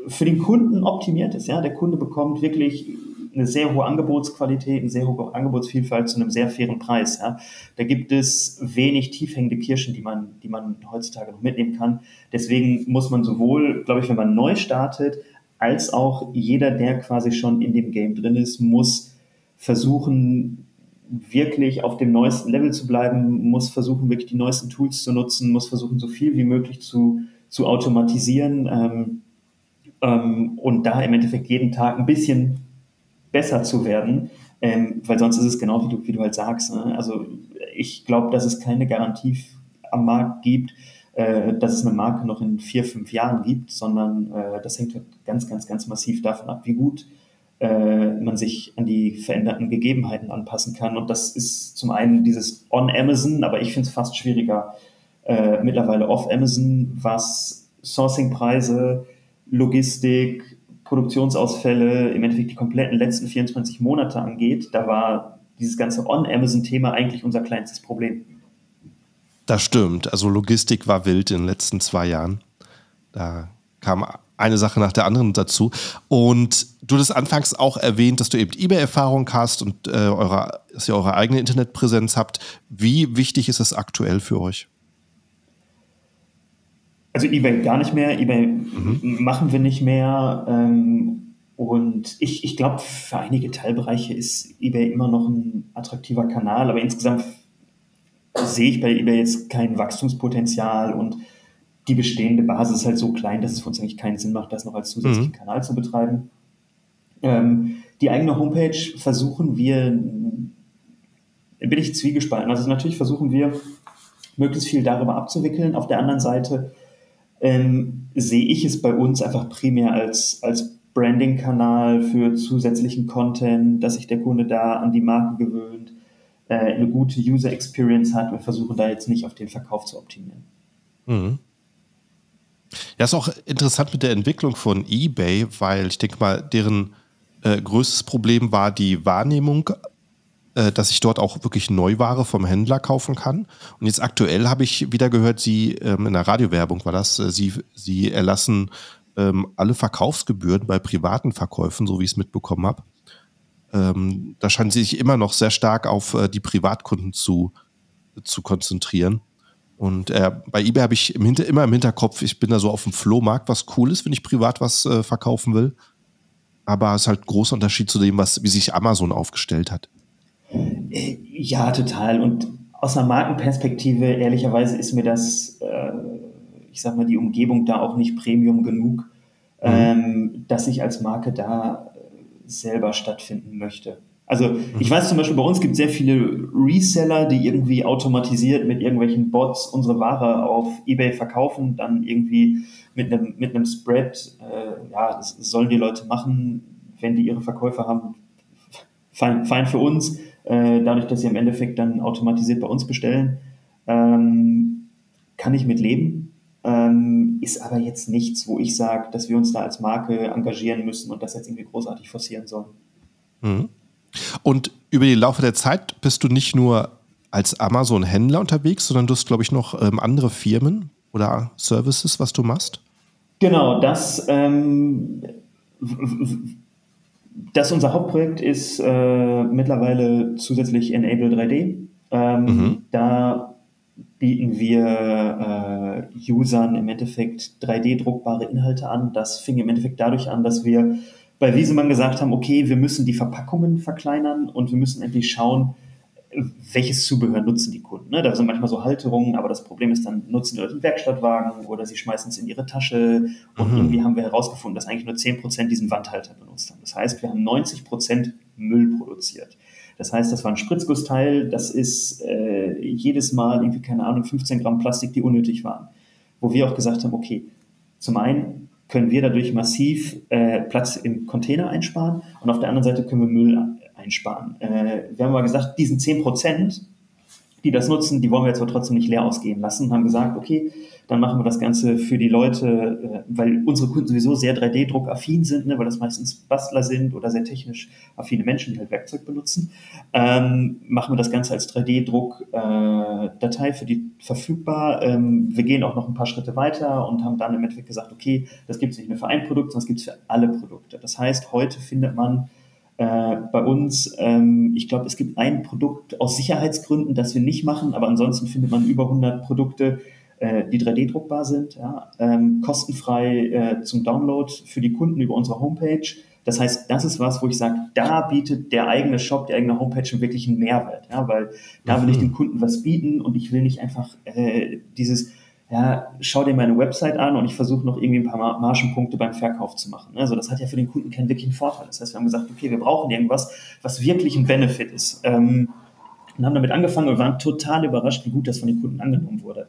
für den Kunden optimiert ist. Ja, der Kunde bekommt wirklich eine sehr hohe Angebotsqualität, eine sehr hohe Angebotsvielfalt zu einem sehr fairen Preis. Ja. Da gibt es wenig tiefhängende Kirschen, die man, die man heutzutage noch mitnehmen kann. Deswegen muss man sowohl, glaube ich, wenn man neu startet, als auch jeder, der quasi schon in dem Game drin ist, muss versuchen, wirklich auf dem neuesten Level zu bleiben, muss versuchen, wirklich die neuesten Tools zu nutzen, muss versuchen, so viel wie möglich zu, zu automatisieren ähm, ähm, und da im Endeffekt jeden Tag ein bisschen besser zu werden, ähm, weil sonst ist es genau wie du, wie du halt sagst. Ne? Also ich glaube, dass es keine Garantie am Markt gibt, äh, dass es eine Marke noch in vier, fünf Jahren gibt, sondern äh, das hängt halt ganz, ganz, ganz massiv davon ab, wie gut äh, man sich an die veränderten Gegebenheiten anpassen kann. Und das ist zum einen dieses on Amazon, aber ich finde es fast schwieriger äh, mittlerweile off Amazon, was Sourcingpreise, Logistik, Produktionsausfälle, im Endeffekt die kompletten letzten 24 Monate angeht. Da war dieses ganze On-Amazon-Thema eigentlich unser kleinstes Problem. Das stimmt. Also Logistik war wild in den letzten zwei Jahren. Da kam eine Sache nach der anderen dazu. Und du hast anfangs auch erwähnt, dass du eben eBay-Erfahrung hast und äh, eure, dass ihr eure eigene Internetpräsenz habt. Wie wichtig ist es aktuell für euch? Also eBay gar nicht mehr, eBay mhm. machen wir nicht mehr. Ähm, und ich, ich glaube, für einige Teilbereiche ist eBay immer noch ein attraktiver Kanal, aber insgesamt sehe ich bei eBay jetzt kein Wachstumspotenzial und die bestehende Basis ist halt so klein, dass es für uns eigentlich keinen Sinn macht, das noch als zusätzlichen mhm. Kanal zu betreiben. Ähm, die eigene Homepage versuchen wir, bin ich zwiegespalten. Also natürlich versuchen wir, möglichst viel darüber abzuwickeln. Auf der anderen Seite ähm, sehe ich es bei uns einfach primär als, als Branding-Kanal für zusätzlichen Content, dass sich der Kunde da an die Marke gewöhnt, äh, eine gute User Experience hat. Wir versuchen da jetzt nicht auf den Verkauf zu optimieren. Mhm. Ja, ist auch interessant mit der Entwicklung von eBay, weil ich denke mal, deren äh, größtes Problem war die Wahrnehmung, äh, dass ich dort auch wirklich Neuware vom Händler kaufen kann. Und jetzt aktuell habe ich wieder gehört, sie ähm, in der Radiowerbung war das, äh, sie, sie erlassen ähm, alle Verkaufsgebühren bei privaten Verkäufen, so wie ich es mitbekommen habe. Ähm, da scheinen sie sich immer noch sehr stark auf äh, die Privatkunden zu, zu konzentrieren. Und äh, bei eBay habe ich im Hinter immer im Hinterkopf, ich bin da so auf dem Flohmarkt, was cool ist, wenn ich privat was äh, verkaufen will. Aber es ist halt ein großer Unterschied zu dem, was, wie sich Amazon aufgestellt hat. Äh, ja, total. Und aus einer Markenperspektive, ehrlicherweise, ist mir das, äh, ich sag mal, die Umgebung da auch nicht Premium genug, mhm. ähm, dass ich als Marke da äh, selber stattfinden möchte. Also ich weiß zum Beispiel, bei uns gibt es sehr viele Reseller, die irgendwie automatisiert mit irgendwelchen Bots unsere Ware auf Ebay verkaufen, dann irgendwie mit einem, mit einem Spread, äh, ja, das sollen die Leute machen, wenn die ihre Verkäufe haben, <laughs> fein, fein für uns, äh, dadurch, dass sie im Endeffekt dann automatisiert bei uns bestellen, ähm, kann ich mit leben. Ähm, ist aber jetzt nichts, wo ich sage, dass wir uns da als Marke engagieren müssen und das jetzt irgendwie großartig forcieren sollen. Mhm. Und über den Laufe der Zeit bist du nicht nur als Amazon-Händler unterwegs, sondern du hast, glaube ich, noch ähm, andere Firmen oder Services, was du machst? Genau, das, ähm, das unser Hauptprojekt ist äh, mittlerweile zusätzlich Enable 3D. Ähm, mhm. Da bieten wir äh, Usern im Endeffekt 3D-druckbare Inhalte an. Das fing im Endeffekt dadurch an, dass wir bei Wiesemann gesagt haben, okay, wir müssen die Verpackungen verkleinern und wir müssen endlich schauen, welches Zubehör nutzen die Kunden. Ne? Da sind manchmal so Halterungen, aber das Problem ist dann, nutzen die Leute einen Werkstattwagen oder sie schmeißen es in ihre Tasche und mhm. irgendwie haben wir herausgefunden, dass eigentlich nur 10% diesen Wandhalter benutzt haben. Das heißt, wir haben 90% Müll produziert. Das heißt, das war ein Spritzgussteil, das ist äh, jedes Mal irgendwie, keine Ahnung, 15 Gramm Plastik, die unnötig waren. Wo wir auch gesagt haben, okay, zum einen können wir dadurch massiv äh, Platz im Container einsparen und auf der anderen Seite können wir Müll einsparen. Äh, wir haben mal gesagt, diesen 10 Prozent, die das nutzen, die wollen wir jetzt aber trotzdem nicht leer ausgehen lassen und haben gesagt, okay, dann machen wir das Ganze für die Leute, äh, weil unsere Kunden sowieso sehr 3D-Druck-affin sind, ne, weil das meistens Bastler sind oder sehr technisch affine Menschen, die halt Werkzeug benutzen, ähm, machen wir das Ganze als 3D-Druck-Datei äh, für die verfügbar. Ähm, wir gehen auch noch ein paar Schritte weiter und haben dann im Endeffekt gesagt, okay, das gibt es nicht nur für ein Produkt, sondern es gibt es für alle Produkte. Das heißt, heute findet man Äh, bei uns, ähm, ich glaube, es gibt ein Produkt aus Sicherheitsgründen, das wir nicht machen, aber ansonsten findet man über 100 Produkte, äh, die 3D-druckbar sind, ja, ähm, kostenfrei äh, zum Download für die Kunden über unsere Homepage. Das heißt, das ist was, wo ich sage, da bietet der eigene Shop, die eigene Homepage schon wirklich einen Mehrwert, ja, weil da will ich mhm. dem Kunden was bieten und ich will nicht einfach äh, dieses ja, schau dir meine Website an und ich versuche noch irgendwie ein paar Margenpunkte beim Verkauf zu machen. Also das hat ja für den Kunden keinen wirklichen Vorteil. Das heißt, wir haben gesagt, okay, wir brauchen irgendwas, was wirklich ein Benefit ist. Ähm, und haben damit angefangen und waren total überrascht, wie gut das von den Kunden angenommen wurde.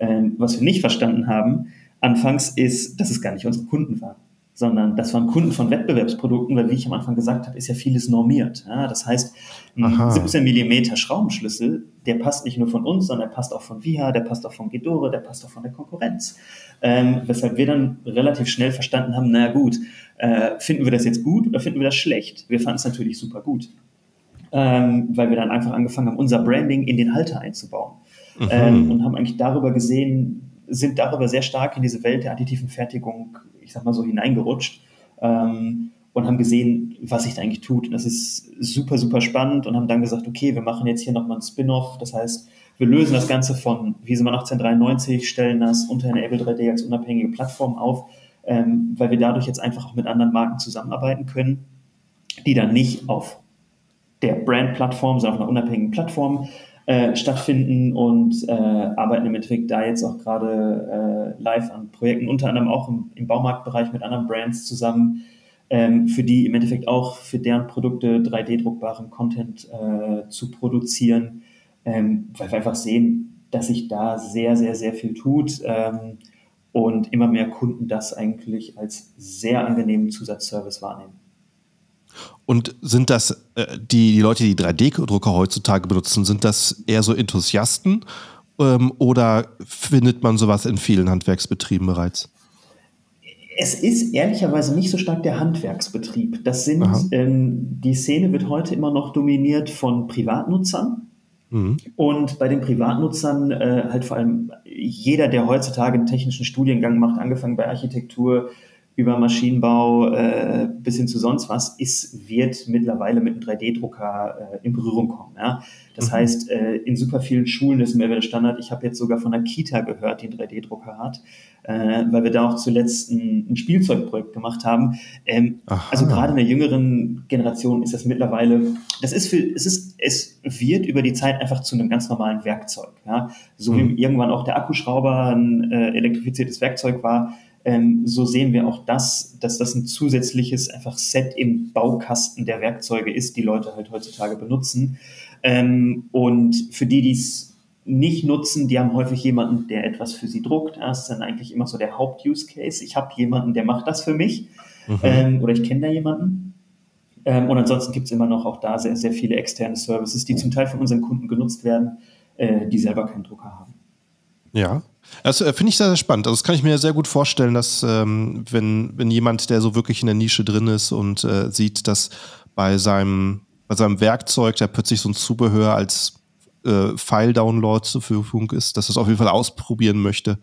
Ähm, was wir nicht verstanden haben anfangs ist, dass es gar nicht unsere Kunden waren sondern das waren Kunden von Wettbewerbsprodukten, weil wie ich am Anfang gesagt habe, ist ja vieles normiert. Ja, das heißt, ein Aha. 17 Millimeter Schraubenschlüssel, der passt nicht nur von uns, sondern der passt auch von Viha, der passt auch von Gedore, der passt auch von der Konkurrenz. Ähm, weshalb wir dann relativ schnell verstanden haben, naja gut, äh, finden wir das jetzt gut oder finden wir das schlecht? Wir fanden es natürlich super gut, ähm, weil wir dann einfach angefangen haben, unser Branding in den Halter einzubauen. Mhm. Ähm, und haben eigentlich darüber gesehen, sind darüber sehr stark in diese Welt der additiven Fertigung ich sag mal so, hineingerutscht ähm, und haben gesehen, was sich da eigentlich tut. Und das ist super, super spannend und haben dann gesagt, okay, wir machen jetzt hier nochmal ein Spin-off. Das heißt, wir lösen das Ganze von Wiesemann 1893, stellen das unter Enable 3D als unabhängige Plattform auf, ähm, weil wir dadurch jetzt einfach auch mit anderen Marken zusammenarbeiten können, die dann nicht auf der Brand-Plattform, sondern auf einer unabhängigen Plattform äh, stattfinden und äh, arbeiten im Endeffekt da jetzt auch gerade äh, live an Projekten, unter anderem auch im, im Baumarktbereich mit anderen Brands zusammen, ähm, für die im Endeffekt auch für deren Produkte 3D-druckbaren Content äh, zu produzieren, ähm, weil wir einfach sehen, dass sich da sehr, sehr, sehr viel tut ähm, und immer mehr Kunden das eigentlich als sehr angenehmen Zusatzservice wahrnehmen. Und sind das äh, die, die Leute, die 3D-Drucker heutzutage benutzen, sind das eher so Enthusiasten ähm, oder findet man sowas in vielen Handwerksbetrieben bereits? Es ist ehrlicherweise nicht so stark der Handwerksbetrieb. Das sind, ähm, die Szene wird heute immer noch dominiert von Privatnutzern. Mhm. Und bei den Privatnutzern äh, halt vor allem jeder, der heutzutage einen technischen Studiengang macht, angefangen bei Architektur, über Maschinenbau äh, bis hin zu sonst was, ist, wird mittlerweile mit einem 3D-Drucker äh, in Berührung kommen. Ja? Das mhm. heißt, äh, in super vielen Schulen ist Mehrwert Standard. Ich habe jetzt sogar von einer Kita gehört, die einen 3D-Drucker hat, äh, weil wir da auch zuletzt ein, ein Spielzeugprojekt gemacht haben. Ähm, also gerade in der jüngeren Generation ist das mittlerweile, das ist für, es ist, es wird über die Zeit einfach zu einem ganz normalen Werkzeug. Ja? So mhm. wie irgendwann auch der Akkuschrauber ein äh, elektrifiziertes Werkzeug war, ähm, so sehen wir auch das, dass das ein zusätzliches einfach Set im Baukasten der Werkzeuge ist, die Leute halt heutzutage benutzen. Ähm, und für die, die es nicht nutzen, die haben häufig jemanden, der etwas für sie druckt. Das ist dann eigentlich immer so der Haupt-Use-Case. Ich habe jemanden, der macht das für mich mhm. ähm, oder ich kenne da jemanden. Ähm, und ansonsten gibt es immer noch auch da sehr, sehr viele externe Services, die zum Teil von unseren Kunden genutzt werden, äh, die selber keinen Drucker haben. Ja, das äh, finde ich sehr, sehr spannend. Also das kann ich mir sehr gut vorstellen, dass ähm, wenn, wenn jemand, der so wirklich in der Nische drin ist und äh, sieht, dass bei seinem, bei seinem Werkzeug da plötzlich so ein Zubehör als äh, File-Download zur Verfügung ist, dass er es auf jeden Fall ausprobieren möchte.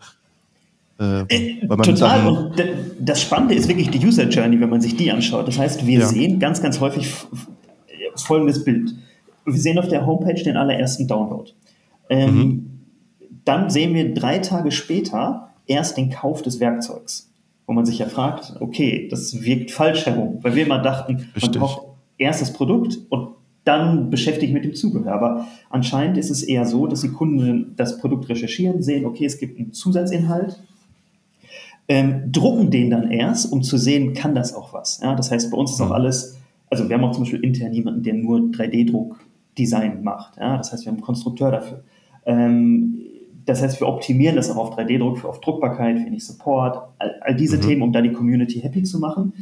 Äh Total. Und das Spannende ist wirklich die User Journey, wenn man sich die anschaut. Das heißt, wir ja. sehen ganz, ganz häufig folgendes Bild. Wir sehen auf der Homepage den allerersten Download. Ähm, mhm dann sehen wir drei Tage später erst den Kauf des Werkzeugs, wo man sich ja fragt, okay, das wirkt falsch herum, weil wir immer dachten, Richtig. man kauft erst das Produkt und dann beschäftigt mit dem Zubehör. Aber anscheinend ist es eher so, dass die Kunden das Produkt recherchieren, sehen, okay, es gibt einen Zusatzinhalt, ähm, drucken den dann erst, um zu sehen, kann das auch was. Ja, das heißt, bei uns ist auch mhm. alles, also wir haben auch zum Beispiel intern jemanden, der nur 3D-Druck-Design macht. Ja, das heißt, wir haben einen Konstrukteur dafür. Ähm, das heißt, wir optimieren das auch auf 3D-Druck, auf Druckbarkeit, wenig Support, all, all diese mhm. Themen, um da die Community happy zu machen.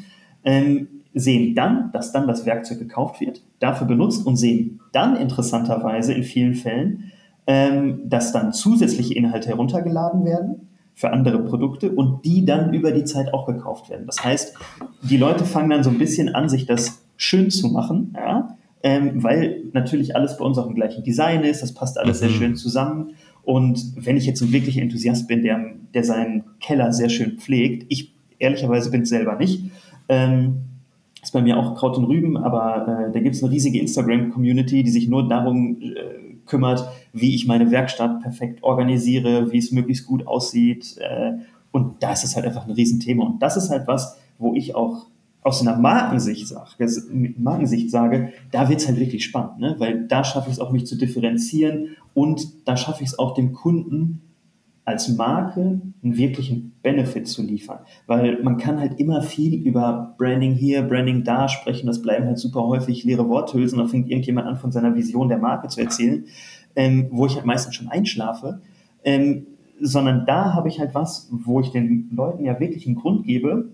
Ähm, sehen dann, dass dann das Werkzeug gekauft wird, dafür benutzt und sehen dann interessanterweise in vielen Fällen, ähm, dass dann zusätzliche Inhalte heruntergeladen werden für andere Produkte und die dann über die Zeit auch gekauft werden. Das heißt, die Leute fangen dann so ein bisschen an, sich das schön zu machen, ja, ähm, weil natürlich alles bei uns auch im gleichen Design ist, das passt alles mhm. sehr schön zusammen und wenn ich jetzt so wirklich Enthusiast bin, der, der seinen Keller sehr schön pflegt, ich ehrlicherweise bin es selber nicht, ähm, es bei mir auch Kraut und Rüben, aber äh, da gibt es eine riesige Instagram-Community, die sich nur darum äh, kümmert, wie ich meine Werkstatt perfekt organisiere, wie es möglichst gut aussieht. Äh, und da ist es halt einfach ein Riesenthema. Und das ist halt was, wo ich auch aus einer Markensicht sage, Markensicht sage da wird es halt wirklich spannend, ne? weil da schaffe ich es auch, mich zu differenzieren und da schaffe ich es auch dem Kunden als Marke einen wirklichen Benefit zu liefern. Weil man kann halt immer viel über Branding hier, Branding da sprechen. Das bleiben halt super häufig leere Worthülsen. Da fängt irgendjemand an, von seiner Vision der Marke zu erzählen, ähm, wo ich halt meistens schon einschlafe. Ähm, sondern da habe ich halt was, wo ich den Leuten ja wirklich einen Grund gebe,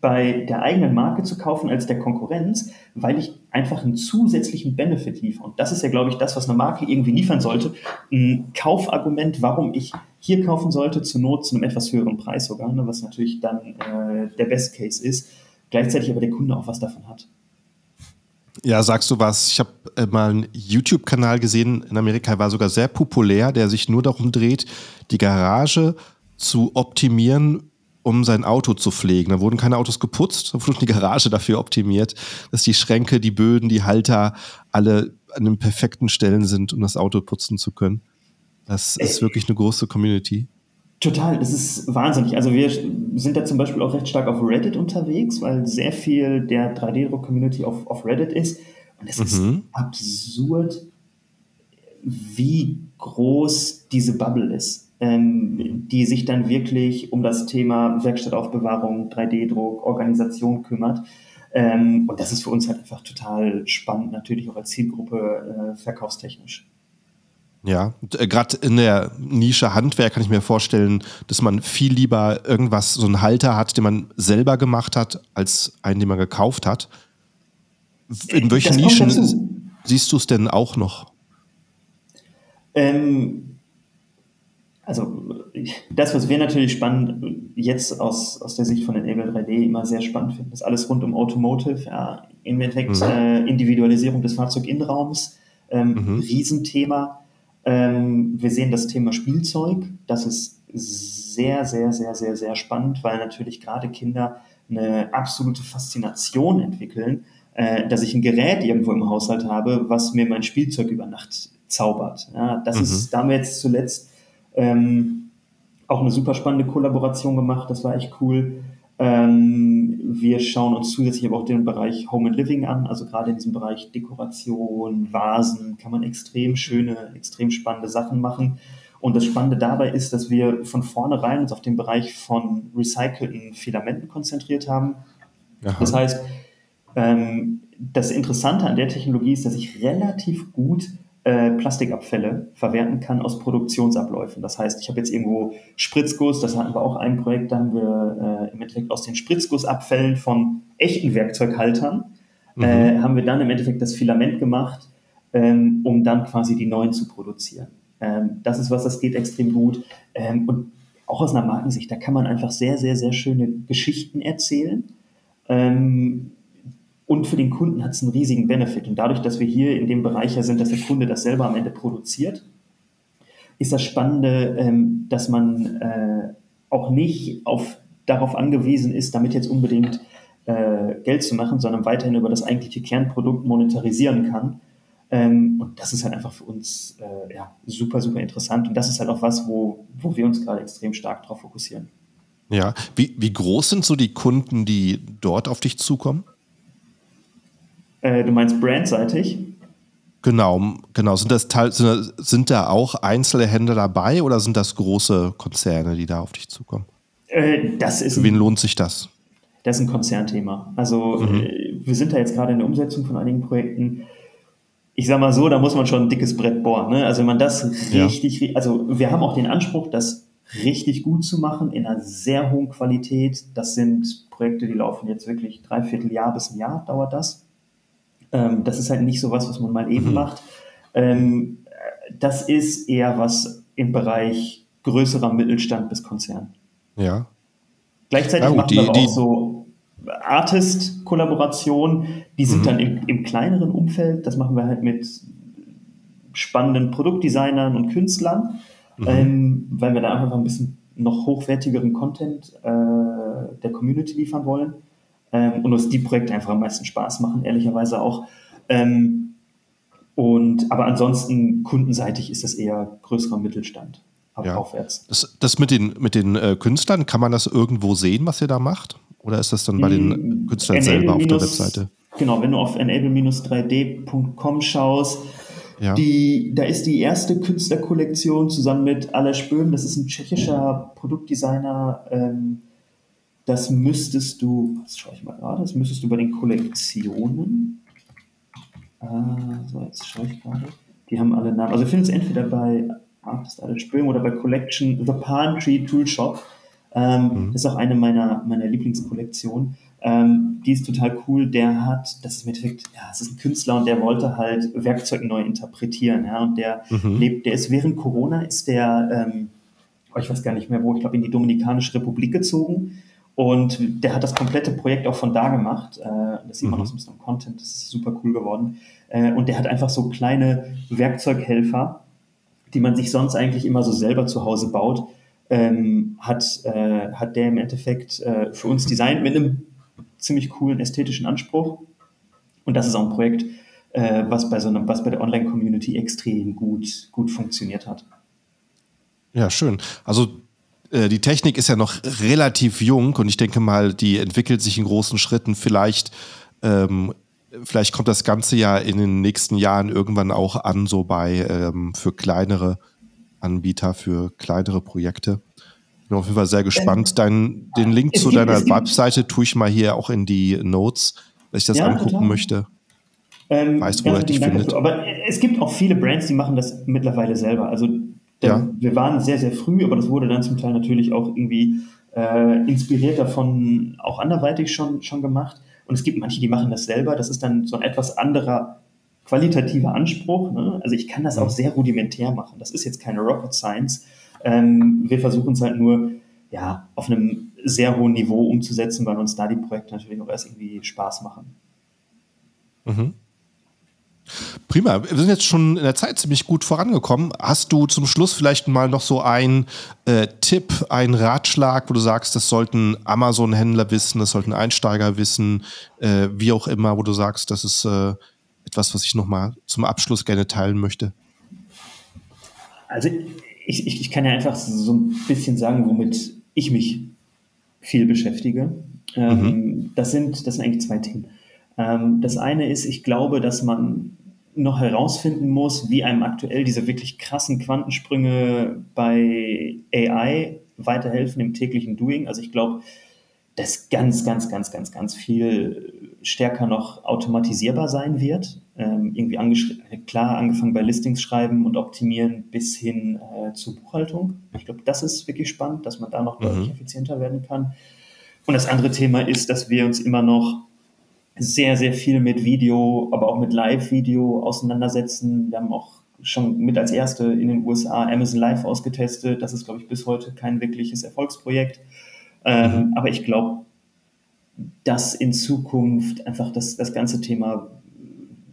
bei der eigenen Marke zu kaufen als der Konkurrenz, weil ich einfach einen zusätzlichen Benefit liefere. Und das ist ja, glaube ich, das, was eine Marke irgendwie liefern sollte. Ein Kaufargument, warum ich hier kaufen sollte, zur Not zu einem etwas höheren Preis sogar, ne, was natürlich dann äh, der Best Case ist. Gleichzeitig aber der Kunde auch was davon hat. Ja, sagst du was? Ich habe äh, mal einen YouTube-Kanal gesehen in Amerika, war sogar sehr populär, der sich nur darum dreht, die Garage zu optimieren um sein Auto zu pflegen. Da wurden keine Autos geputzt, da wurde die Garage dafür optimiert, dass die Schränke, die Böden, die Halter alle an den perfekten Stellen sind, um das Auto putzen zu können. Das ist wirklich eine große Community. Total, das ist wahnsinnig. Also wir sind da zum Beispiel auch recht stark auf Reddit unterwegs, weil sehr viel der 3D-Druck-Community auf, auf Reddit ist. Und es mhm. ist absurd, wie groß diese Bubble ist ähm, die sich dann wirklich um das Thema Werkstattaufbewahrung, 3D-Druck, Organisation kümmert. Ähm, und das ist für uns halt einfach total spannend, natürlich auch als Zielgruppe äh, verkaufstechnisch. Ja, äh, gerade in der Nische Handwerk kann ich mir vorstellen, dass man viel lieber irgendwas, so einen Halter hat, den man selber gemacht hat, als einen, den man gekauft hat. In welchen Nischen siehst du es denn auch noch? Ähm, also das, was wir natürlich spannend jetzt aus, aus der Sicht von Enable 3D immer sehr spannend finden, ist alles rund um Automotive, ja, im Endeffekt mhm. äh, Individualisierung des Fahrzeuginnenraums, ähm, mhm. Riesenthema. Ähm, wir sehen das Thema Spielzeug, das ist sehr, sehr, sehr, sehr, sehr spannend, weil natürlich gerade Kinder eine absolute Faszination entwickeln, äh, dass ich ein Gerät irgendwo im Haushalt habe, was mir mein Spielzeug über Nacht zaubert. Ja, das mhm. ist, da haben wir jetzt zuletzt ähm, auch eine super spannende Kollaboration gemacht, das war echt cool. Ähm, wir schauen uns zusätzlich aber auch den Bereich Home and Living an, also gerade in diesem Bereich Dekoration, Vasen, kann man extrem schöne, extrem spannende Sachen machen. Und das Spannende dabei ist, dass wir von vornherein uns auf den Bereich von recycelten Filamenten konzentriert haben. Aha. Das heißt, ähm, das Interessante an der Technologie ist, dass ich relativ gut äh, Plastikabfälle verwerten kann aus Produktionsabläufen. Das heißt, ich habe jetzt irgendwo Spritzguss, das hatten wir auch ein Projekt, da haben wir äh, im Endeffekt aus den Spritzgussabfällen von echten Werkzeughaltern, mhm. äh, haben wir dann im Endeffekt das Filament gemacht, ähm, um dann quasi die neuen zu produzieren. Ähm, das ist was, das geht extrem gut. Ähm, und auch aus einer Markensicht, da kann man einfach sehr, sehr, sehr schöne Geschichten erzählen. Ähm, und für den Kunden hat es einen riesigen Benefit. Und dadurch, dass wir hier in dem Bereich ja sind, dass der Kunde das selber am Ende produziert, ist das Spannende, ähm, dass man äh, auch nicht auf, darauf angewiesen ist, damit jetzt unbedingt äh, Geld zu machen, sondern weiterhin über das eigentliche Kernprodukt monetarisieren kann. Ähm, und das ist halt einfach für uns äh, ja, super, super interessant. Und das ist halt auch was, wo, wo wir uns gerade extrem stark darauf fokussieren. Ja, wie, wie groß sind so die Kunden, die dort auf dich zukommen? Äh, du meinst brandseitig? Genau, genau. Sind, das, sind, sind da auch einzelne Händler dabei oder sind das große Konzerne, die da auf dich zukommen? Äh, das ist Für wen lohnt sich das? Das ist ein Konzernthema. Also mhm. äh, wir sind da jetzt gerade in der Umsetzung von einigen Projekten. Ich sag mal so, da muss man schon ein dickes Brett bohren. Ne? Also wenn man das richtig, ja. also wir haben auch den Anspruch, das richtig gut zu machen in einer sehr hohen Qualität. Das sind Projekte, die laufen jetzt wirklich dreiviertel Jahr bis ein Jahr dauert das. Ähm, das ist halt nicht so was, was man mal eben mhm. macht. Ähm, das ist eher was im Bereich größerer Mittelstand bis Konzern. Ja. Gleichzeitig gut, machen wir auch so Artist-Kollaborationen, die sind mhm. dann im, im, kleineren Umfeld. Das machen wir halt mit spannenden Produktdesignern und Künstlern, mhm. ähm, weil wir da einfach ein bisschen noch hochwertigeren Content äh, der Community liefern wollen. Ähm, und dass die Projekte einfach am meisten Spaß machen, ehrlicherweise auch. Ähm, und, aber ansonsten kundenseitig ist das eher größerer Mittelstand. Ja. Aufwärts. Das, das mit den, mit den äh, Künstlern, kann man das irgendwo sehen, was ihr da macht? Oder ist das dann bei den hm, Künstlern selber auf der Webseite? Genau, wenn du auf enable-3d.com schaust, ja. Die, da ist die erste Künstlerkollektion zusammen mit Aleš Böhm, das ist ein tschechischer Produktdesigner. Ähm, das müsstest du, das schaue ich mal gerade, das müsstest du bei den Kollektionen. Ah, so, jetzt schaue ich gerade. Die haben alle Namen. Also findest du entweder bei Artist Aleš Böhm oder bei Collection The Palm Tree Tool Shop. Ähm, mhm. Das ist auch eine meiner, meiner Lieblingskollektionen. Ähm, die ist total cool. Der hat, das ist im Endeffekt, ja, es ist ein Künstler und der wollte halt Werkzeug neu interpretieren. Ja, und der mhm. lebt, der ist während Corona, ist der, ähm, oh, ich weiß gar nicht mehr wo, ich glaube in die Dominikanische Republik gezogen. Und der hat das komplette Projekt auch von da gemacht. Äh, das sieht man mhm. noch so ein bisschen im Content, das ist super cool geworden. Äh, und der hat einfach so kleine Werkzeughelfer, die man sich sonst eigentlich immer so selber zu Hause baut. Ähm, hat, äh, hat der im Endeffekt für uns designt mit einem ziemlich coolen ästhetischen Anspruch. Und das ist auch ein Projekt, was bei so einem, was bei der Online-Community extrem gut, gut funktioniert hat. Ja, schön. Also die Technik ist ja noch relativ jung und ich denke mal, die entwickelt sich in großen Schritten. Vielleicht, ähm, vielleicht kommt das Ganze ja in den nächsten Jahren irgendwann auch an, so bei ähm, für kleinere Anbieter, für kleinere Projekte bin auf jeden Fall sehr gespannt. Dein, den Link zu deiner Webseite tue ich mal hier auch in die Notes, wenn ich das ja, angucken total. möchte. Ähm, weißt du, wo er dich findet. Aber es gibt auch viele Brands, die machen das mittlerweile selber. Also ja. wir waren sehr, sehr früh, aber das wurde dann zum Teil natürlich auch irgendwie äh, inspiriert davon auch anderweitig schon, schon gemacht. Und es gibt manche, die machen das selber. Das ist dann so ein etwas anderer qualitativer Anspruch. Ne? Also ich kann das auch sehr rudimentär machen. Das ist jetzt keine Rocket Science. Ähm, wir versuchen es halt nur ja, auf einem sehr hohen Niveau umzusetzen, weil uns da die Projekte natürlich auch erst irgendwie Spaß machen. Mhm. Prima. Wir sind jetzt schon in der Zeit ziemlich gut vorangekommen. Hast du zum Schluss vielleicht mal noch so einen äh, Tipp, einen Ratschlag, wo du sagst, das sollten Amazon-Händler wissen, das sollten Einsteiger wissen, äh, wie auch immer, wo du sagst, das ist äh, etwas, was ich nochmal zum Abschluss gerne teilen möchte? Also ich, ich, ich kann ja einfach so ein bisschen sagen, womit ich mich viel beschäftige. Ähm, mhm. das, sind, das sind eigentlich zwei Themen. Ähm, das eine ist, ich glaube, dass man noch herausfinden muss, wie einem aktuell diese wirklich krassen Quantensprünge bei AI weiterhelfen im täglichen Doing. Also ich glaube, dass ganz, ganz, ganz, ganz, ganz viel stärker noch automatisierbar sein wird. Ähm, irgendwie klar angefangen bei Listings schreiben und optimieren bis hin äh, zur Buchhaltung. Ich glaube, das ist wirklich spannend, dass man da noch mhm. deutlich effizienter werden kann. Und das andere Thema ist, dass wir uns immer noch sehr, sehr viel mit Video, aber auch mit Live-Video auseinandersetzen. Wir haben auch schon mit als erste in den USA Amazon Live ausgetestet. Das ist, glaube ich, bis heute kein wirkliches Erfolgsprojekt. Ähm, mhm. Aber ich glaube, dass in Zukunft einfach das, das ganze Thema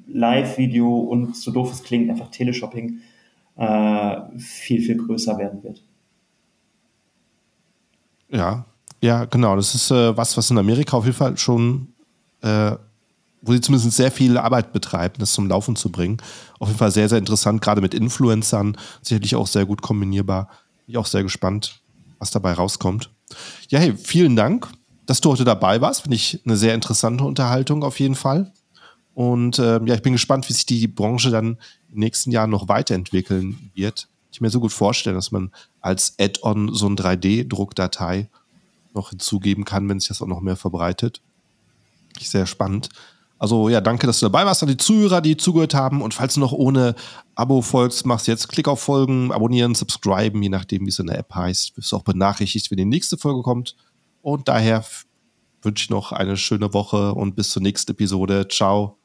Live-Video und so doof es klingt, einfach Teleshopping äh, viel, viel größer werden wird. Ja, ja, genau. Das ist äh, was, was in Amerika auf jeden Fall schon, äh, wo sie zumindest sehr viel Arbeit betreiben, das zum Laufen zu bringen. Auf jeden Fall sehr, sehr interessant, gerade mit Influencern, sicherlich auch sehr gut kombinierbar. Bin ich auch sehr gespannt, was dabei rauskommt. Ja, hey, vielen Dank dass du heute dabei warst. Finde ich eine sehr interessante Unterhaltung auf jeden Fall. Und äh, ja, ich bin gespannt, wie sich die Branche dann in den nächsten Jahren noch weiterentwickeln wird. Ich mir so gut vorstellen, dass man als Add-on so eine 3D-Druckdatei noch hinzugeben kann, wenn sich das auch noch mehr verbreitet. Sehr spannend. Also ja, danke, dass du dabei warst, an die Zuhörer, die zugehört haben. Und falls du noch ohne Abo folgst, machst jetzt Klick auf Folgen, abonnieren, subscriben, je nachdem, wie es in der App heißt. Wirst du auch benachrichtigt, wenn die nächste Folge kommt. Und daher wünsche ich noch eine schöne Woche und bis zur nächsten Episode. Ciao.